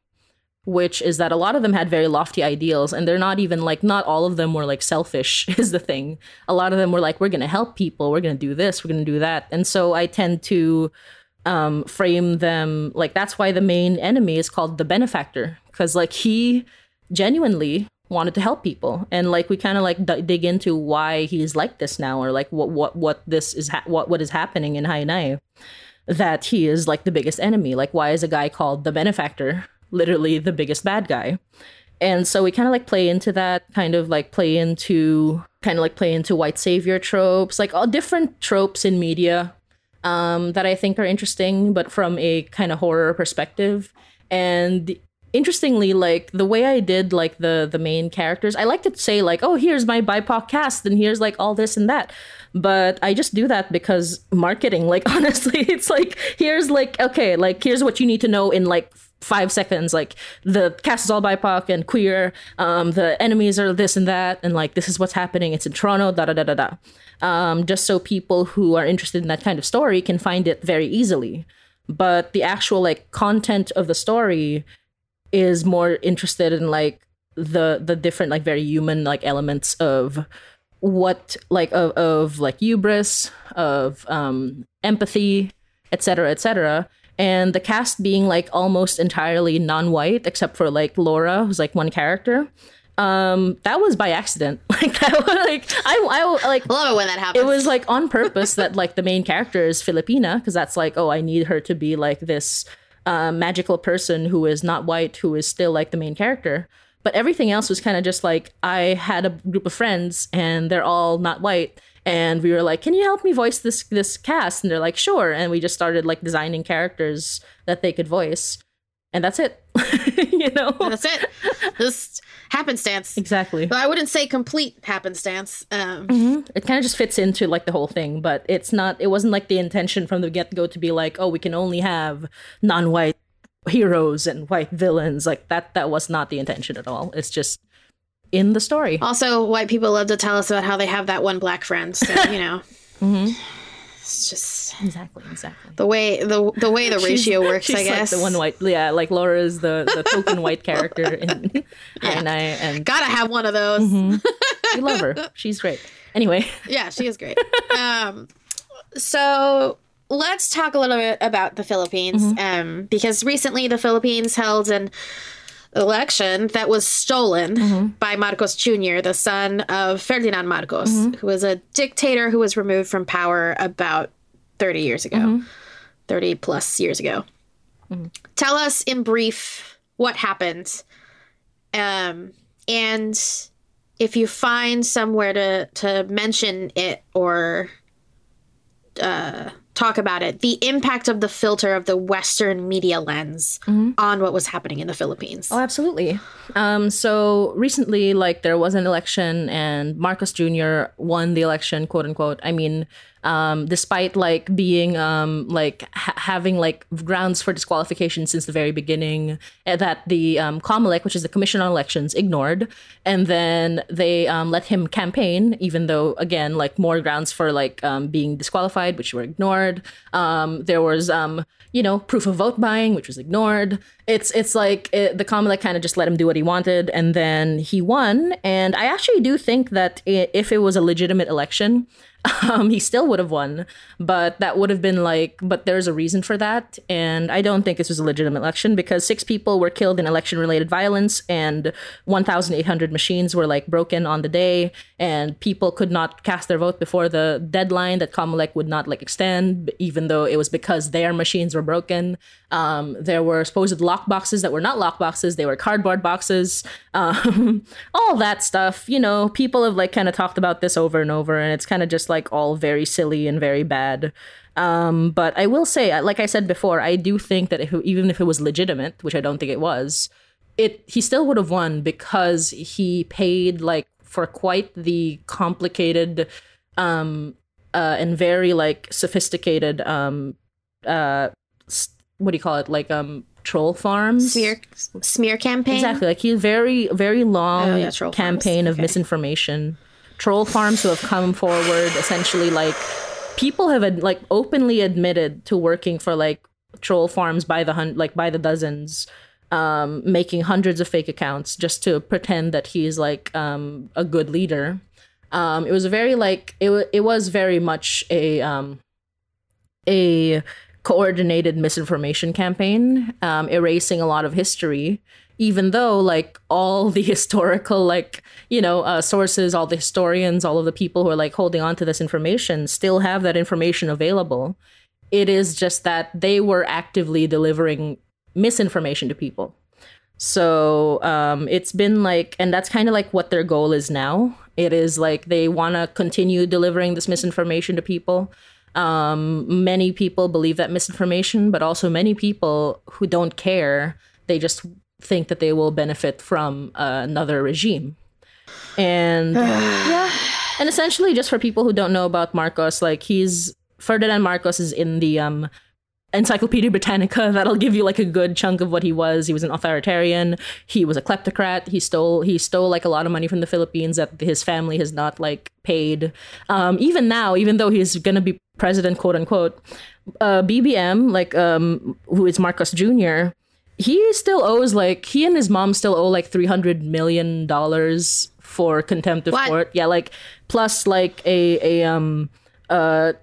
which is that a lot of them had very lofty ideals and they're not even like not all of them were like selfish is the thing. A lot of them were like we're going to help people. We're going to do this. We're going to do that. And so i tend to um, frame them like that's why the main enemy is called the benefactor because like he genuinely wanted to help people. And like we kind of like d- dig into why he's like this now or like what what what this is ha- what what is happening in Hi Nay that he is like the biggest enemy. Like why is a guy called the benefactor literally the biggest bad guy? And so we kind of like play into that kind of like play into kind of like play into white savior tropes like all different tropes in media um, that I think are interesting, but from a kind of horror perspective. And interestingly, like the way I did like the the main characters, I like to say like, oh, here's my BIPOC cast, and here's like all this and that. But I just do that because marketing. Like honestly, it's like here's like okay, like here's what you need to know in like five seconds like the cast is all bipoc and queer um the enemies are this and that and like this is what's happening it's in toronto da da da da da um just so people who are interested in that kind of story can find it very easily but the actual like content of the story is more interested in like the the different like very human like elements of what like of, of like hubris of um empathy etc etc and the cast being like almost entirely non-white except for like Laura who's like one character. Um that was by accident. Like that was like I, I like love it when that happens. it was like on purpose that like the main character is Filipina because that's like oh I need her to be like this uh, magical person who is not white who is still like the main character. But everything else was kind of just like I had a group of friends and they're all not white and we were like can you help me voice this this cast? And they're like sure. And we just started like designing characters that they could voice. And that's it you know that's it just happenstance exactly but i wouldn't say complete happenstance um mm-hmm. it kind of just fits into like the whole thing but it's not it wasn't like the intention from the get-go to be like oh we can only have non-white heroes and white villains like that that was not the intention at all it's just in the story. Also, white people love to tell us about how they have that one black friend. So you know, mm-hmm. It's just exactly, exactly the way the the way the ratio works. She's I guess like the one white, yeah, like Laura is the the token white character in, yeah. and I and gotta have one of those. Mm-hmm. We love her. She's great. Anyway, yeah, she is great. um, so let's talk a little bit about the Philippines, mm-hmm. um, because recently the Philippines held an election that was stolen mm-hmm. by Marcos Jr., the son of Ferdinand Marcos, mm-hmm. who was a dictator who was removed from power about 30 years ago, mm-hmm. 30 plus years ago. Mm-hmm. Tell us in brief what happened. Um, and if you find somewhere to, to mention it or uh, talk about it the impact of the filter of the western media lens mm-hmm. on what was happening in the philippines. Oh absolutely. Um, so recently like there was an election and marcos jr won the election quote unquote. I mean um, despite like being um, like ha- having like grounds for disqualification since the very beginning eh, that the um, COMELEC, which is the Commission on Elections, ignored, and then they um, let him campaign, even though again like more grounds for like um, being disqualified, which were ignored. Um, there was um, you know proof of vote buying, which was ignored. It's it's like it, the COMELEC kind of just let him do what he wanted, and then he won. And I actually do think that it, if it was a legitimate election um, he still would have won, but that would have been like, but there's a reason for that. And I don't think this was a legitimate election because six people were killed in election related violence and 1,800 machines were like broken on the day and people could not cast their vote before the deadline that COMELEC would not like extend, even though it was because their machines were broken. Um, there were supposed lock boxes that were not lock boxes; they were cardboard boxes. Um, all that stuff. You know, people have like kind of talked about this over and over, and it's kind of just like all very silly and very bad. Um, but I will say, like I said before, I do think that if, even if it was legitimate, which I don't think it was, it he still would have won because he paid like for quite the complicated um, uh, and very like sophisticated um, uh, what do you call it? Like um troll farms smear smear campaign exactly like he very very long oh, yeah, campaign farms. of okay. misinformation troll farms who have come forward essentially like people have ad- like openly admitted to working for like troll farms by the hunt like by the dozens um, making hundreds of fake accounts just to pretend that he's like um, a good leader. Um, it was a very like it. W- it was very much a um, a coordinated misinformation campaign, um, erasing a lot of history. Even though like all the historical like you know uh, sources, all the historians, all of the people who are like holding on to this information still have that information available. It is just that they were actively delivering misinformation to people. So um, it's been like, and that's kind of like what their goal is now. It is like they want to continue delivering this misinformation to people. Um, many people believe that misinformation, but also many people who don't care, they just think that they will benefit from uh, another regime. And yeah, and essentially, just for people who don't know about Marcos, like he's Ferdinand Marcos is in the um, Encyclopedia Britannica that'll give you like a good chunk of what he was. He was an authoritarian. He was a kleptocrat. He stole he stole like a lot of money from the Philippines that his family has not like paid. Um, even now, even though he's gonna be president, quote unquote, uh, BBM like um, who is Marcos Jr. He still owes like he and his mom still owe like three hundred million dollars for contempt of What? court. Yeah, like plus like a a um uh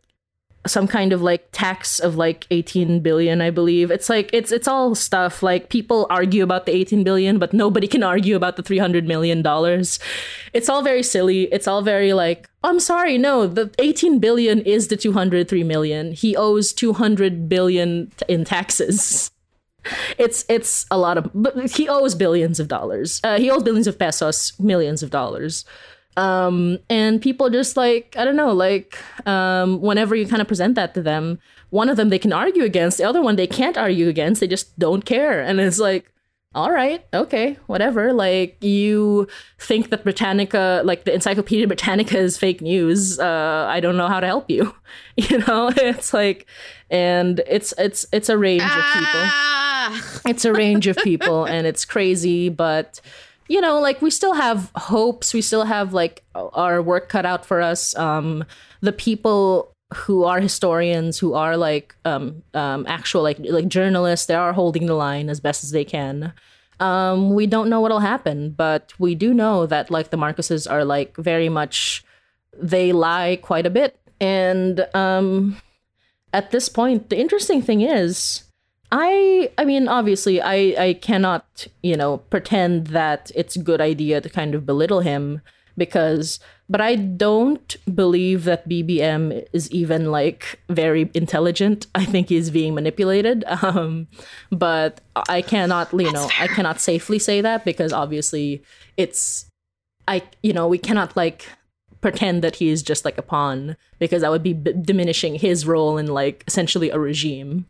some kind of like tax of like 18 billion i believe. It's like it's it's all stuff. Like people argue about the 18 billion but nobody can argue about the 300 million dollars. It's all very silly. It's all very like i'm sorry no the 18 billion is the 203 million. He owes 200 billion in taxes. It's it's a lot of but he owes billions of dollars. Uh, he owes billions of pesos millions of dollars um and people just like i don't know like um whenever you kind of present that to them one of them they can argue against the other one they can't argue against they just don't care. And it's like all right okay whatever. Like you think that britannica like the encyclopedia britannica is fake news uh i don't know how to help you you know? It's like and it's it's it's a range of people. Ah! it's a range of people and it's crazy but you know like we still have hopes. We still have like our work cut out for us. Um the people who are historians who are like um um actual like like journalists they are holding the line as best as they can. Um we don't know what'll happen but we do know that like the Marcoses are like very much they lie quite a bit. And um at this point the interesting thing is I I mean obviously I I cannot, you know, pretend that it's a good idea to kind of belittle him because but I don't believe that BBM is even like very intelligent. I think he's being manipulated. Um but I cannot, you know, I cannot safely say that because obviously it's I you know, we cannot like pretend that he is just like a pawn because that would be b- diminishing his role in like essentially a regime.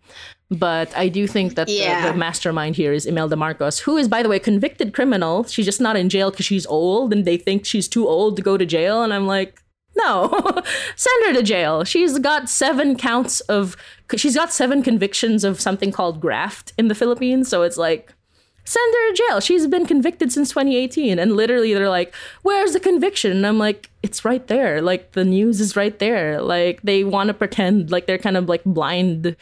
But I do think that the- the, mastermind here is Imelda Marcos, who is, by the way, a convicted criminal. She's just not in jail because she's old and they think she's too old to go to jail. And I'm like, no, send her to jail. She's got seven counts of, she's got seven convictions of something called graft in the Philippines. So it's like, send her to jail. She's been convicted since 2018. And literally, they're like, where's the conviction? And I'm like, it's right there. Like, the news is right there. Like, they want to pretend like they're kind of like blind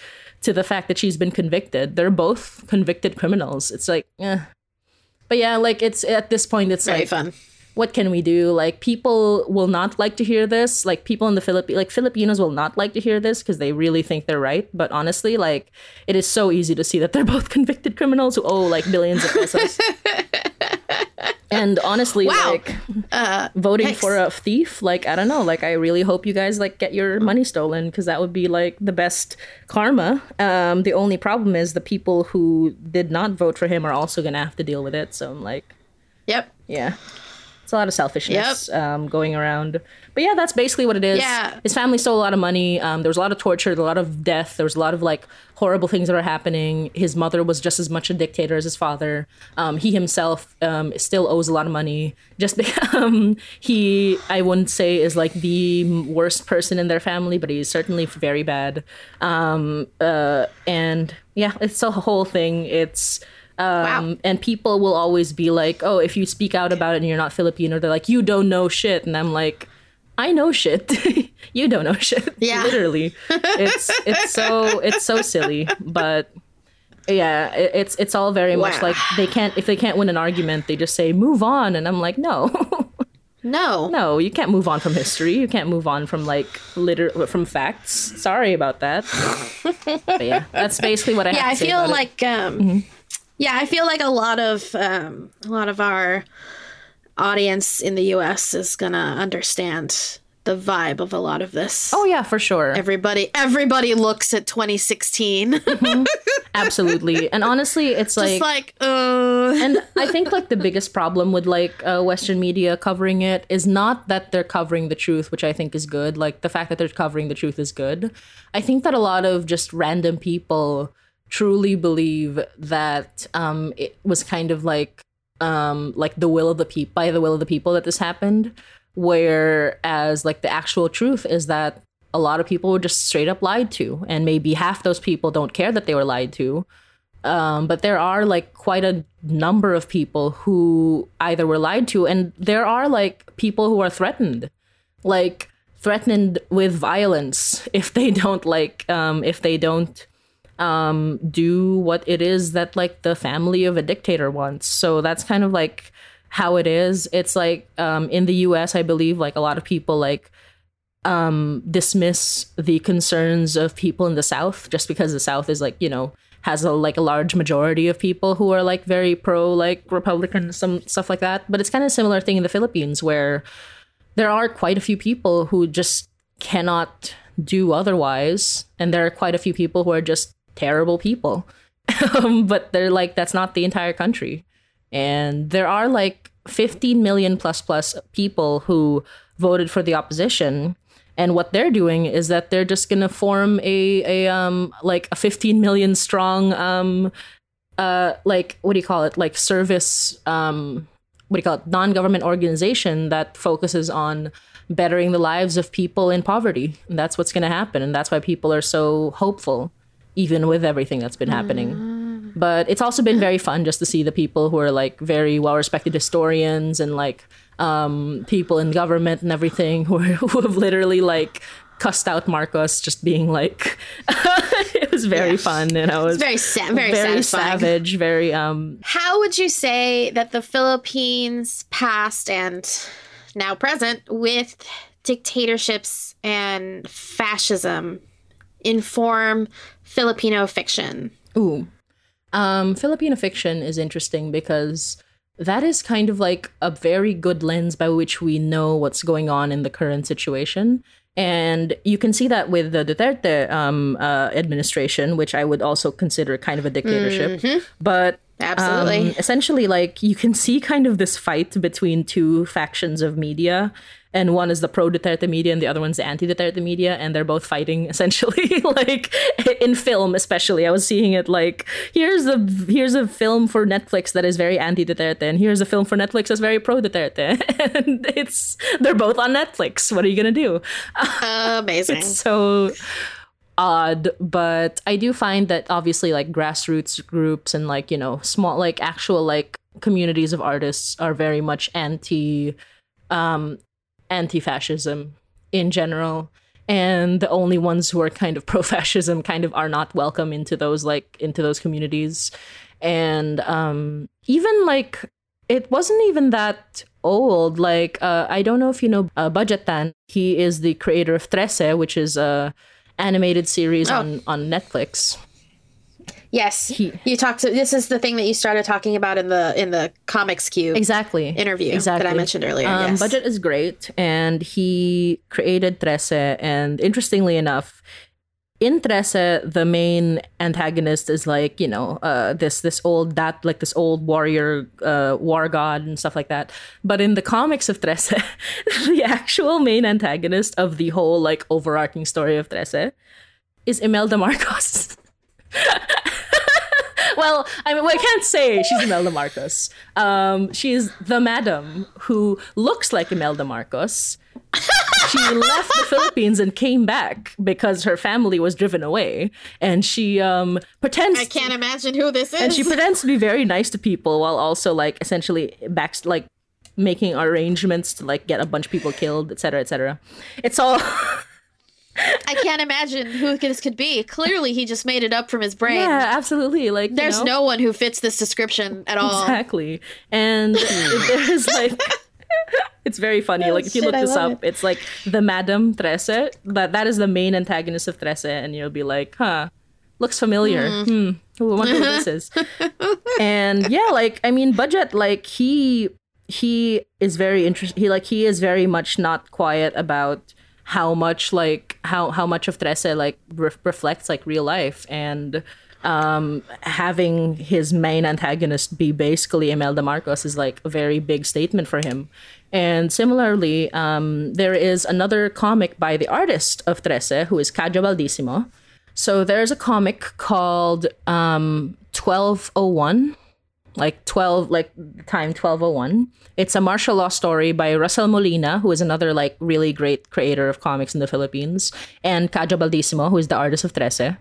to the fact that she's been convicted. They're both convicted criminals. It's like, eh. But yeah, like, it's at this point, it's Very like, fun. what can we do? Like people will not like to hear this. Like people in the Philippines, like Filipinos will not like to hear this because they really think they're right. But honestly, like it is so easy to see that they're both convicted criminals who owe like billions of pesos. and honestly, Wow. like Uh, voting Thanks. for a thief, like I don't know, like I really hope you guys like get your money stolen because that would be like the best karma. Um, the only problem is the people who did not vote for him are also gonna have to deal with it. So I'm like. yep. Yeah. It's a lot of selfishness um, going around. But yeah, that's basically what it is. Yeah. His family stole a lot of money. Um, there was a lot of torture, a lot of death. There was a lot of like horrible things that are happening. His mother was just as much a dictator as his father. Um, he himself um, still owes a lot of money. Just because um, he, I wouldn't say, is like the worst person in their family, but he's certainly very bad. Um, uh, and yeah, it's a whole thing. It's um, Wow. and people will always be like, "Oh, if you speak out about it and you're not Filipino, they're like, you don't know shit." And I'm like, "I know shit. you don't know shit." Yeah. literally. It's it's so it's so silly, but yeah, it, it's it's all very much like they can't if they can't win an argument, they just say move on, and I'm like, no, No. no, you can't move on from history. You can't move on from like liter from facts. Sorry about that. but yeah, that's basically what I yeah have i feel about it. like um yeah i feel like a lot of um a lot of our audience in the us is gonna understand the vibe of a lot of this Oh yeah, for sure. everybody everybody looks at 2016 Absolutely. And honestly, it's just like, like uh and I think like the biggest problem with like uh, Western media covering it is not that they're covering the truth, which I think is good. Like the fact that they're covering the truth is good. I think that a lot of just random people truly believe that um, it was kind of like um, like the will of the people by the will of the people that this happened. Whereas like the actual truth is that a lot of people were just straight up lied to, and maybe half those people don't care that they were lied to. Um, but there are like quite a number of people who either were lied to, and there are like people who are threatened, like threatened with violence if they don't like um, if they don't um, do what it is that like the family of a dictator wants. So that's kind of like how it is. It's like um, in the U.S., I believe like a lot of people like um, dismiss the concerns of people in the South just because the South is like you know has a like a large majority of people who are like very pro like Republican some stuff like that. But it's kind of similar thing in the Philippines where there are quite a few people who just cannot do otherwise, and there are quite a few people who are just terrible people. um, but they're like that's not the entire country, and there are like 15 million plus plus people who voted for the opposition. And what they're doing is that they're just gonna form a a um like a 15 million strong um uh like what do you call it? Like service um what do you call it? Non-government organization that focuses on bettering the lives of people in poverty. And that's what's gonna happen. And that's why people are so hopeful even with everything that's been happening. But it's also been very fun just to see the people who are like very well respected historians and like um, people in government and everything who, are, who have literally like cussed out Marcos just being like it was very Yeah. fun and I was very sa- very, very savage very um How would you say that the Philippines past and now present with dictatorships and fascism inform Filipino fiction? Ooh. Um, Filipino fiction is interesting because that is kind of like a very good lens by which we know what's going on in the current situation. And you can see that with the Duterte um, uh, administration, which I would also consider kind of a dictatorship. But Absolutely. um, essentially, like you can see kind of this fight between two factions of media. And one is the pro Duterte media, and the other one's the anti Duterte media, and they're both fighting essentially, like in film, especially. I was seeing it like here's the here's a film for Netflix that is very anti Duterte, and here's a film for Netflix that's very pro Duterte, and it's they're both on Netflix. What are you gonna do? Amazing. it's so odd but i do find that obviously like grassroots groups and like you know small like actual like communities of artists are very much anti um anti-fascism in general. And the only ones who are kind of pro-fascism kind of are not welcome into those like into those communities. And um even like it wasn't even that old. Like uh, i don't know if you know uh, Budjette Tan he is the creator of Trese, which is a animated series Oh. on on netflix yes. He- you talked to this is the thing that you started talking about in the in the comics cube exactly interview exactly that I mentioned earlier. Um, yes. Budjette is great, and he created Trese. And interestingly enough, in Trese, the main antagonist is like you know uh, this this old that like this old warrior uh, war god and stuff like that. But in the comics of Trese, the actual main antagonist of the whole like overarching story of Trese is Imelda Marcos. well, I mean, well, I can't say she's Imelda Marcos. Um, she's the madam who looks like Imelda Marcos. She left the Philippines and came back because her family was driven away, and she um, pretends. I can't imagine who this is. and she pretends to be very nice to people while also like essentially back like making arrangements to like get a bunch of people killed, etc., etc. It's all. I can't imagine who this could be. Clearly, he just made it up from his brain. Yeah, absolutely. Like you There's know? no one who fits this description at all. Exactly. And there's like it's very funny. like if you shit, look this love up, it's like the Madame Trese. That that is the main antagonist of Trese, and you'll be like, huh, looks familiar. Hmm. I wonder who this is. and yeah, like I mean, Budjette, like he he is very interesting. He like he is very much not quiet about how much like how how much of Trese like re- reflects like real life and um having his main antagonist be basically Imelda Marcos is like a very big statement for him. And similarly, um, there is another comic by the artist of Trese, who is Kajo Baldisimo. So there's a comic called um, 1201, like 12, like time 1201. It's a martial law story by Russell Molina, who is another like really great creator of comics in the Philippines, and Kajo Baldisimo, who is the artist of Trese.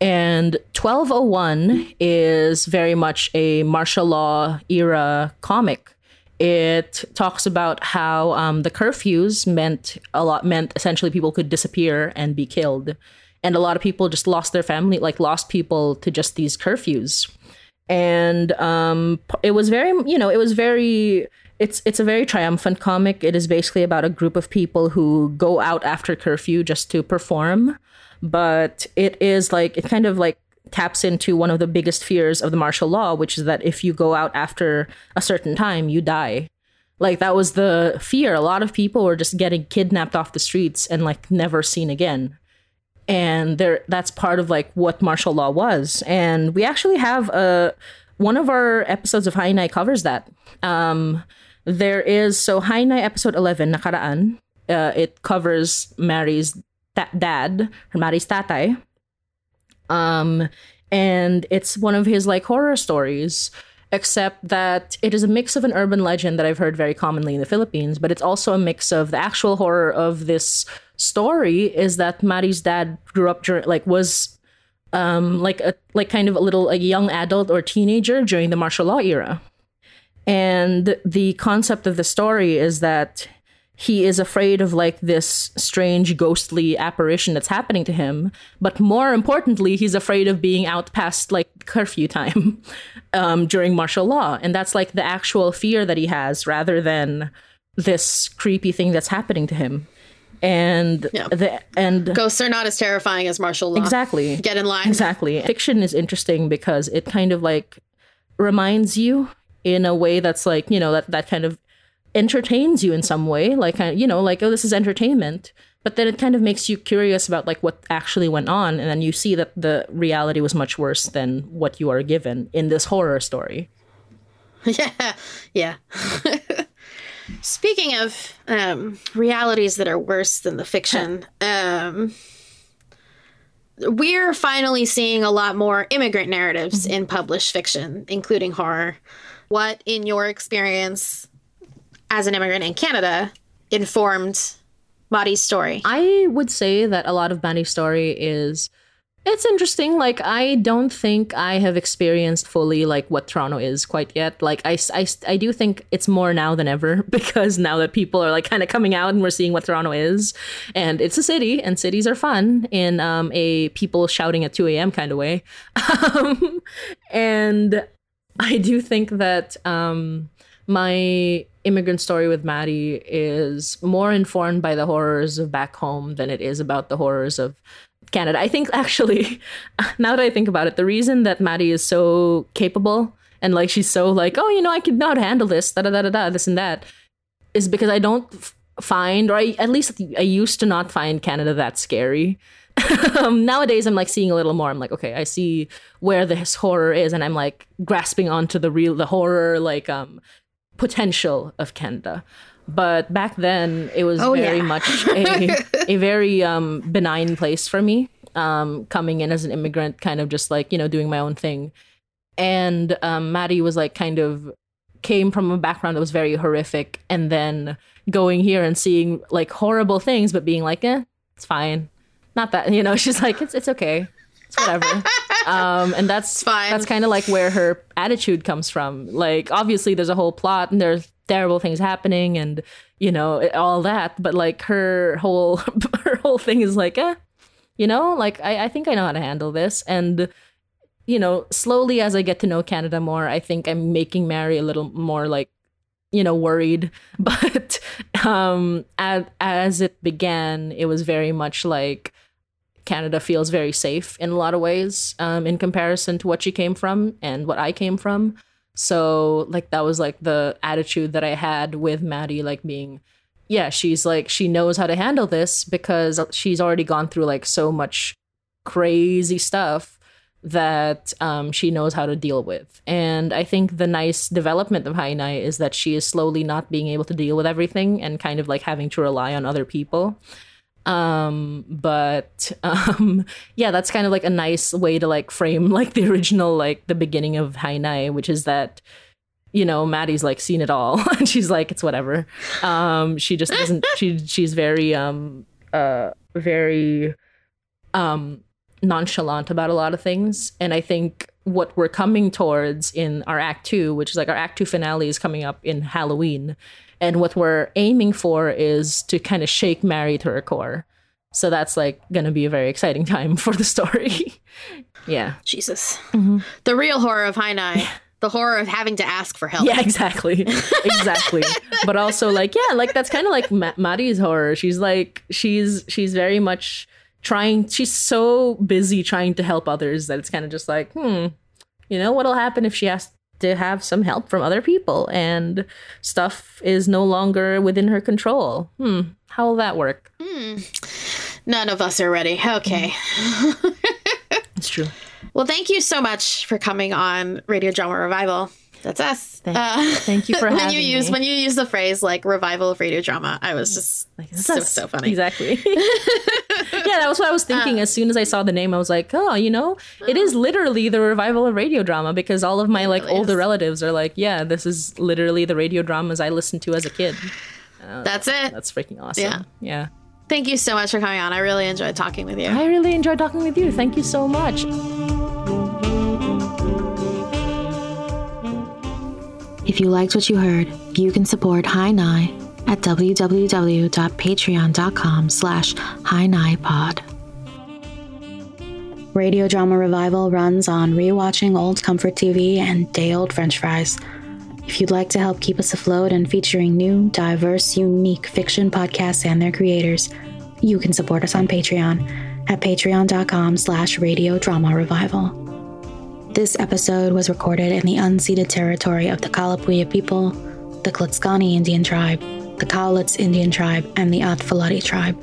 And 1201 is very much a martial law era comic. It talks about how um, the curfews meant a lot, meant essentially people could disappear and be killed. And a lot of people just lost their family, like lost people to just these curfews. And um, it was very, you know, it was very, it's it's a very triumphant comic. It is basically about a group of people who go out after curfew just to perform. But it is like it kind of like taps into one of the biggest fears of the martial law which is that if you go out after a certain time you die. Like that was the fear. A lot of people were just getting kidnapped off the streets and like never seen again and there that's part of like what martial law was. And we actually have a one of our episodes of Hi Nay covers that. Um there is so Hi Nay episode 11 nakaraan uh, it covers Mary's ta- dad or Mary's tatay um and it's one of his like horror stories except that it is a mix of an urban legend that I've heard very commonly in the Philippines, but it's also a mix of the actual horror of this story is that Mari's dad grew up during like was um like a like kind of a little like young adult or teenager during the martial law era. And the concept of the story is that he is afraid of like this strange ghostly apparition that's happening to him but more importantly he's afraid of being out past like curfew time um, during martial law and that's like the actual fear that he has rather than this creepy thing that's happening to him and Yeah. the and Ghosts are not as terrifying as martial law. exactly Get in line. Exactly. Fiction is interesting because it kind of like reminds you in a way that's like, you know, that, that kind of entertains you in some way. Like, you know, like, oh, this is entertainment. But then it kind of makes you curious about like what actually went on. And then you see that the reality was much worse than what you are given in this horror story. yeah, yeah. Speaking of um, realities that are worse than the fiction, um, we're finally seeing a lot more immigrant narratives in published fiction, including horror. What, in your experience as an immigrant in Canada, informed Mari's story? I would say that a lot of Banny's story is it's interesting. Like I don't think I have experienced fully like what Toronto is quite yet. Like I, I, I do think it's more now than ever because now that people are like kind of coming out and we're seeing what Toronto is, and it's a city and cities are fun in um, a people shouting at two a.m. kind of way, um, and I do think that um, my immigrant story with Maddie is more informed by the horrors of back home than it is about the horrors of Canada. I think actually, now that I think about it, the reason that Maddie is so capable and like she's so like, oh, you know, I could not handle this, da da da da da, this and that, is because I don't f- find, or I, at least I used to not find Canada that scary. um, nowadays, I'm like seeing a little more. I'm like, okay, I see where this horror is, and I'm like grasping onto the real, the horror, like um, potential of Canada. But back then, it was Oh, very yeah. much a, a very um, benign place for me. Um, coming in as an immigrant, kind of just like you know doing my own thing, and um, Maddie was like kind of came from a background that was very horrific, and then going here and seeing like horrible things, but being like, eh, it's fine, not that you know. She's like, it's it's okay, it's whatever. um, and that's fine. That's kind of like where her attitude comes from. Like, obviously, there's a whole plot and there's terrible things happening and you know all that but like her whole her whole thing is like eh, you know like I, I think i know how to handle this and you know slowly as i get to know canada more i think i'm making mary a little more like you know worried but um as, as it began it was very much like canada feels very safe in a lot of ways um in comparison to what she came from and what i came from so like that was like the attitude that i had with maddie like being yeah she's like she knows how to handle this because she's already gone through like so much crazy stuff that um, she knows how to deal with. And I think the nice development of Hi Nay is that she is slowly not being able to deal with everything and kind of like having to rely on other people. Um, but um, yeah, that's kind of like a nice way to like frame like the original, like the beginning of Hi Nay, which is that you know maddie's like seen it all and she's like it's whatever um she just doesn't she she's very um uh very um nonchalant about a lot of things. And I think what we're coming towards in our act two, which is like our act two finale is coming up in Halloween. And what we're aiming for is to kind of shake Mary to her core. So that's like going to be a very exciting time for the story. yeah. Jesus. Mm-hmm. The real horror of Hi Nay. the horror of having to ask for help. Yeah, exactly. exactly. but also like yeah, like that's kind of like Ma- Maddie's horror. She's like she's she's very much trying she's so busy trying to help others that it's kind of just like hmm you know what'll happen if she has to have some help from other people and stuff is no longer within her control. Hmm how will that work? Hmm. none of us are ready. Okay. It's true. Well thank you so much for coming on radio drama revival that's us. Thank, uh, thank you for when having you use me. when you use the phrase like revival of radio drama. I was just like so so funny. Exactly. yeah, that was what I was thinking. Uh, as soon as I saw the name, I was like, oh, you know, it is literally the revival of radio drama because all of my like really older is. relatives are like, yeah, this is literally the radio dramas I listened to as a kid. Uh, that's it. That's freaking awesome. Yeah. Yeah. Thank you so much for coming on. I really enjoyed talking with you. I really enjoyed talking with you. Thank you so much. If you liked what you heard, you can support Hi Nay at www.patreon.com slash hinaypod. Radio Drama Revival runs on rewatching old comfort TV and day old french fries. If you'd like to help keep us afloat and featuring new, diverse, unique fiction podcasts and their creators, you can support us on Patreon at patreon.com slash radio drama revival. This episode was recorded in the unceded territory of the Kalapuya people, the Clatskanie Indian tribe, the Cowlitz Indian tribe, and the Atfalati tribe.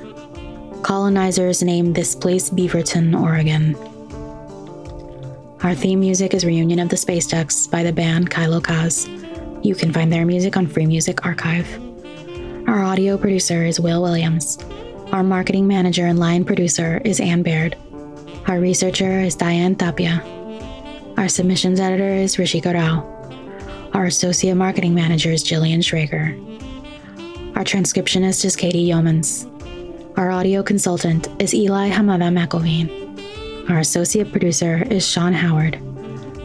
Colonizers named this place Beaverton, Oregon. Our theme music is Reunion of the Space Ducks by the band Kilo Kaz. You can find their music on Free Music Archive. Our audio producer is Will Williams. Our marketing manager and line producer is Ann Baird. Our researcher is Diane Tapia. Our submissions editor is Rishi Rao. Our associate marketing manager is Jillian Schrager. Our transcriptionist is Katie Yeomans. Our audio consultant is Eli Hamada McElveen. Our associate producer is Sean Howard.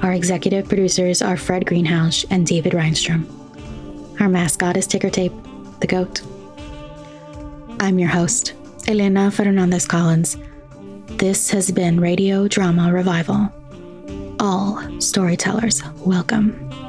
Our executive producers are Fred Greenhouse and David Reinstrom. Our mascot is Ticker Tape, the goat. I'm your host, Elena Fernandez Collins. This has been Radio Drama Revival all storytellers welcome.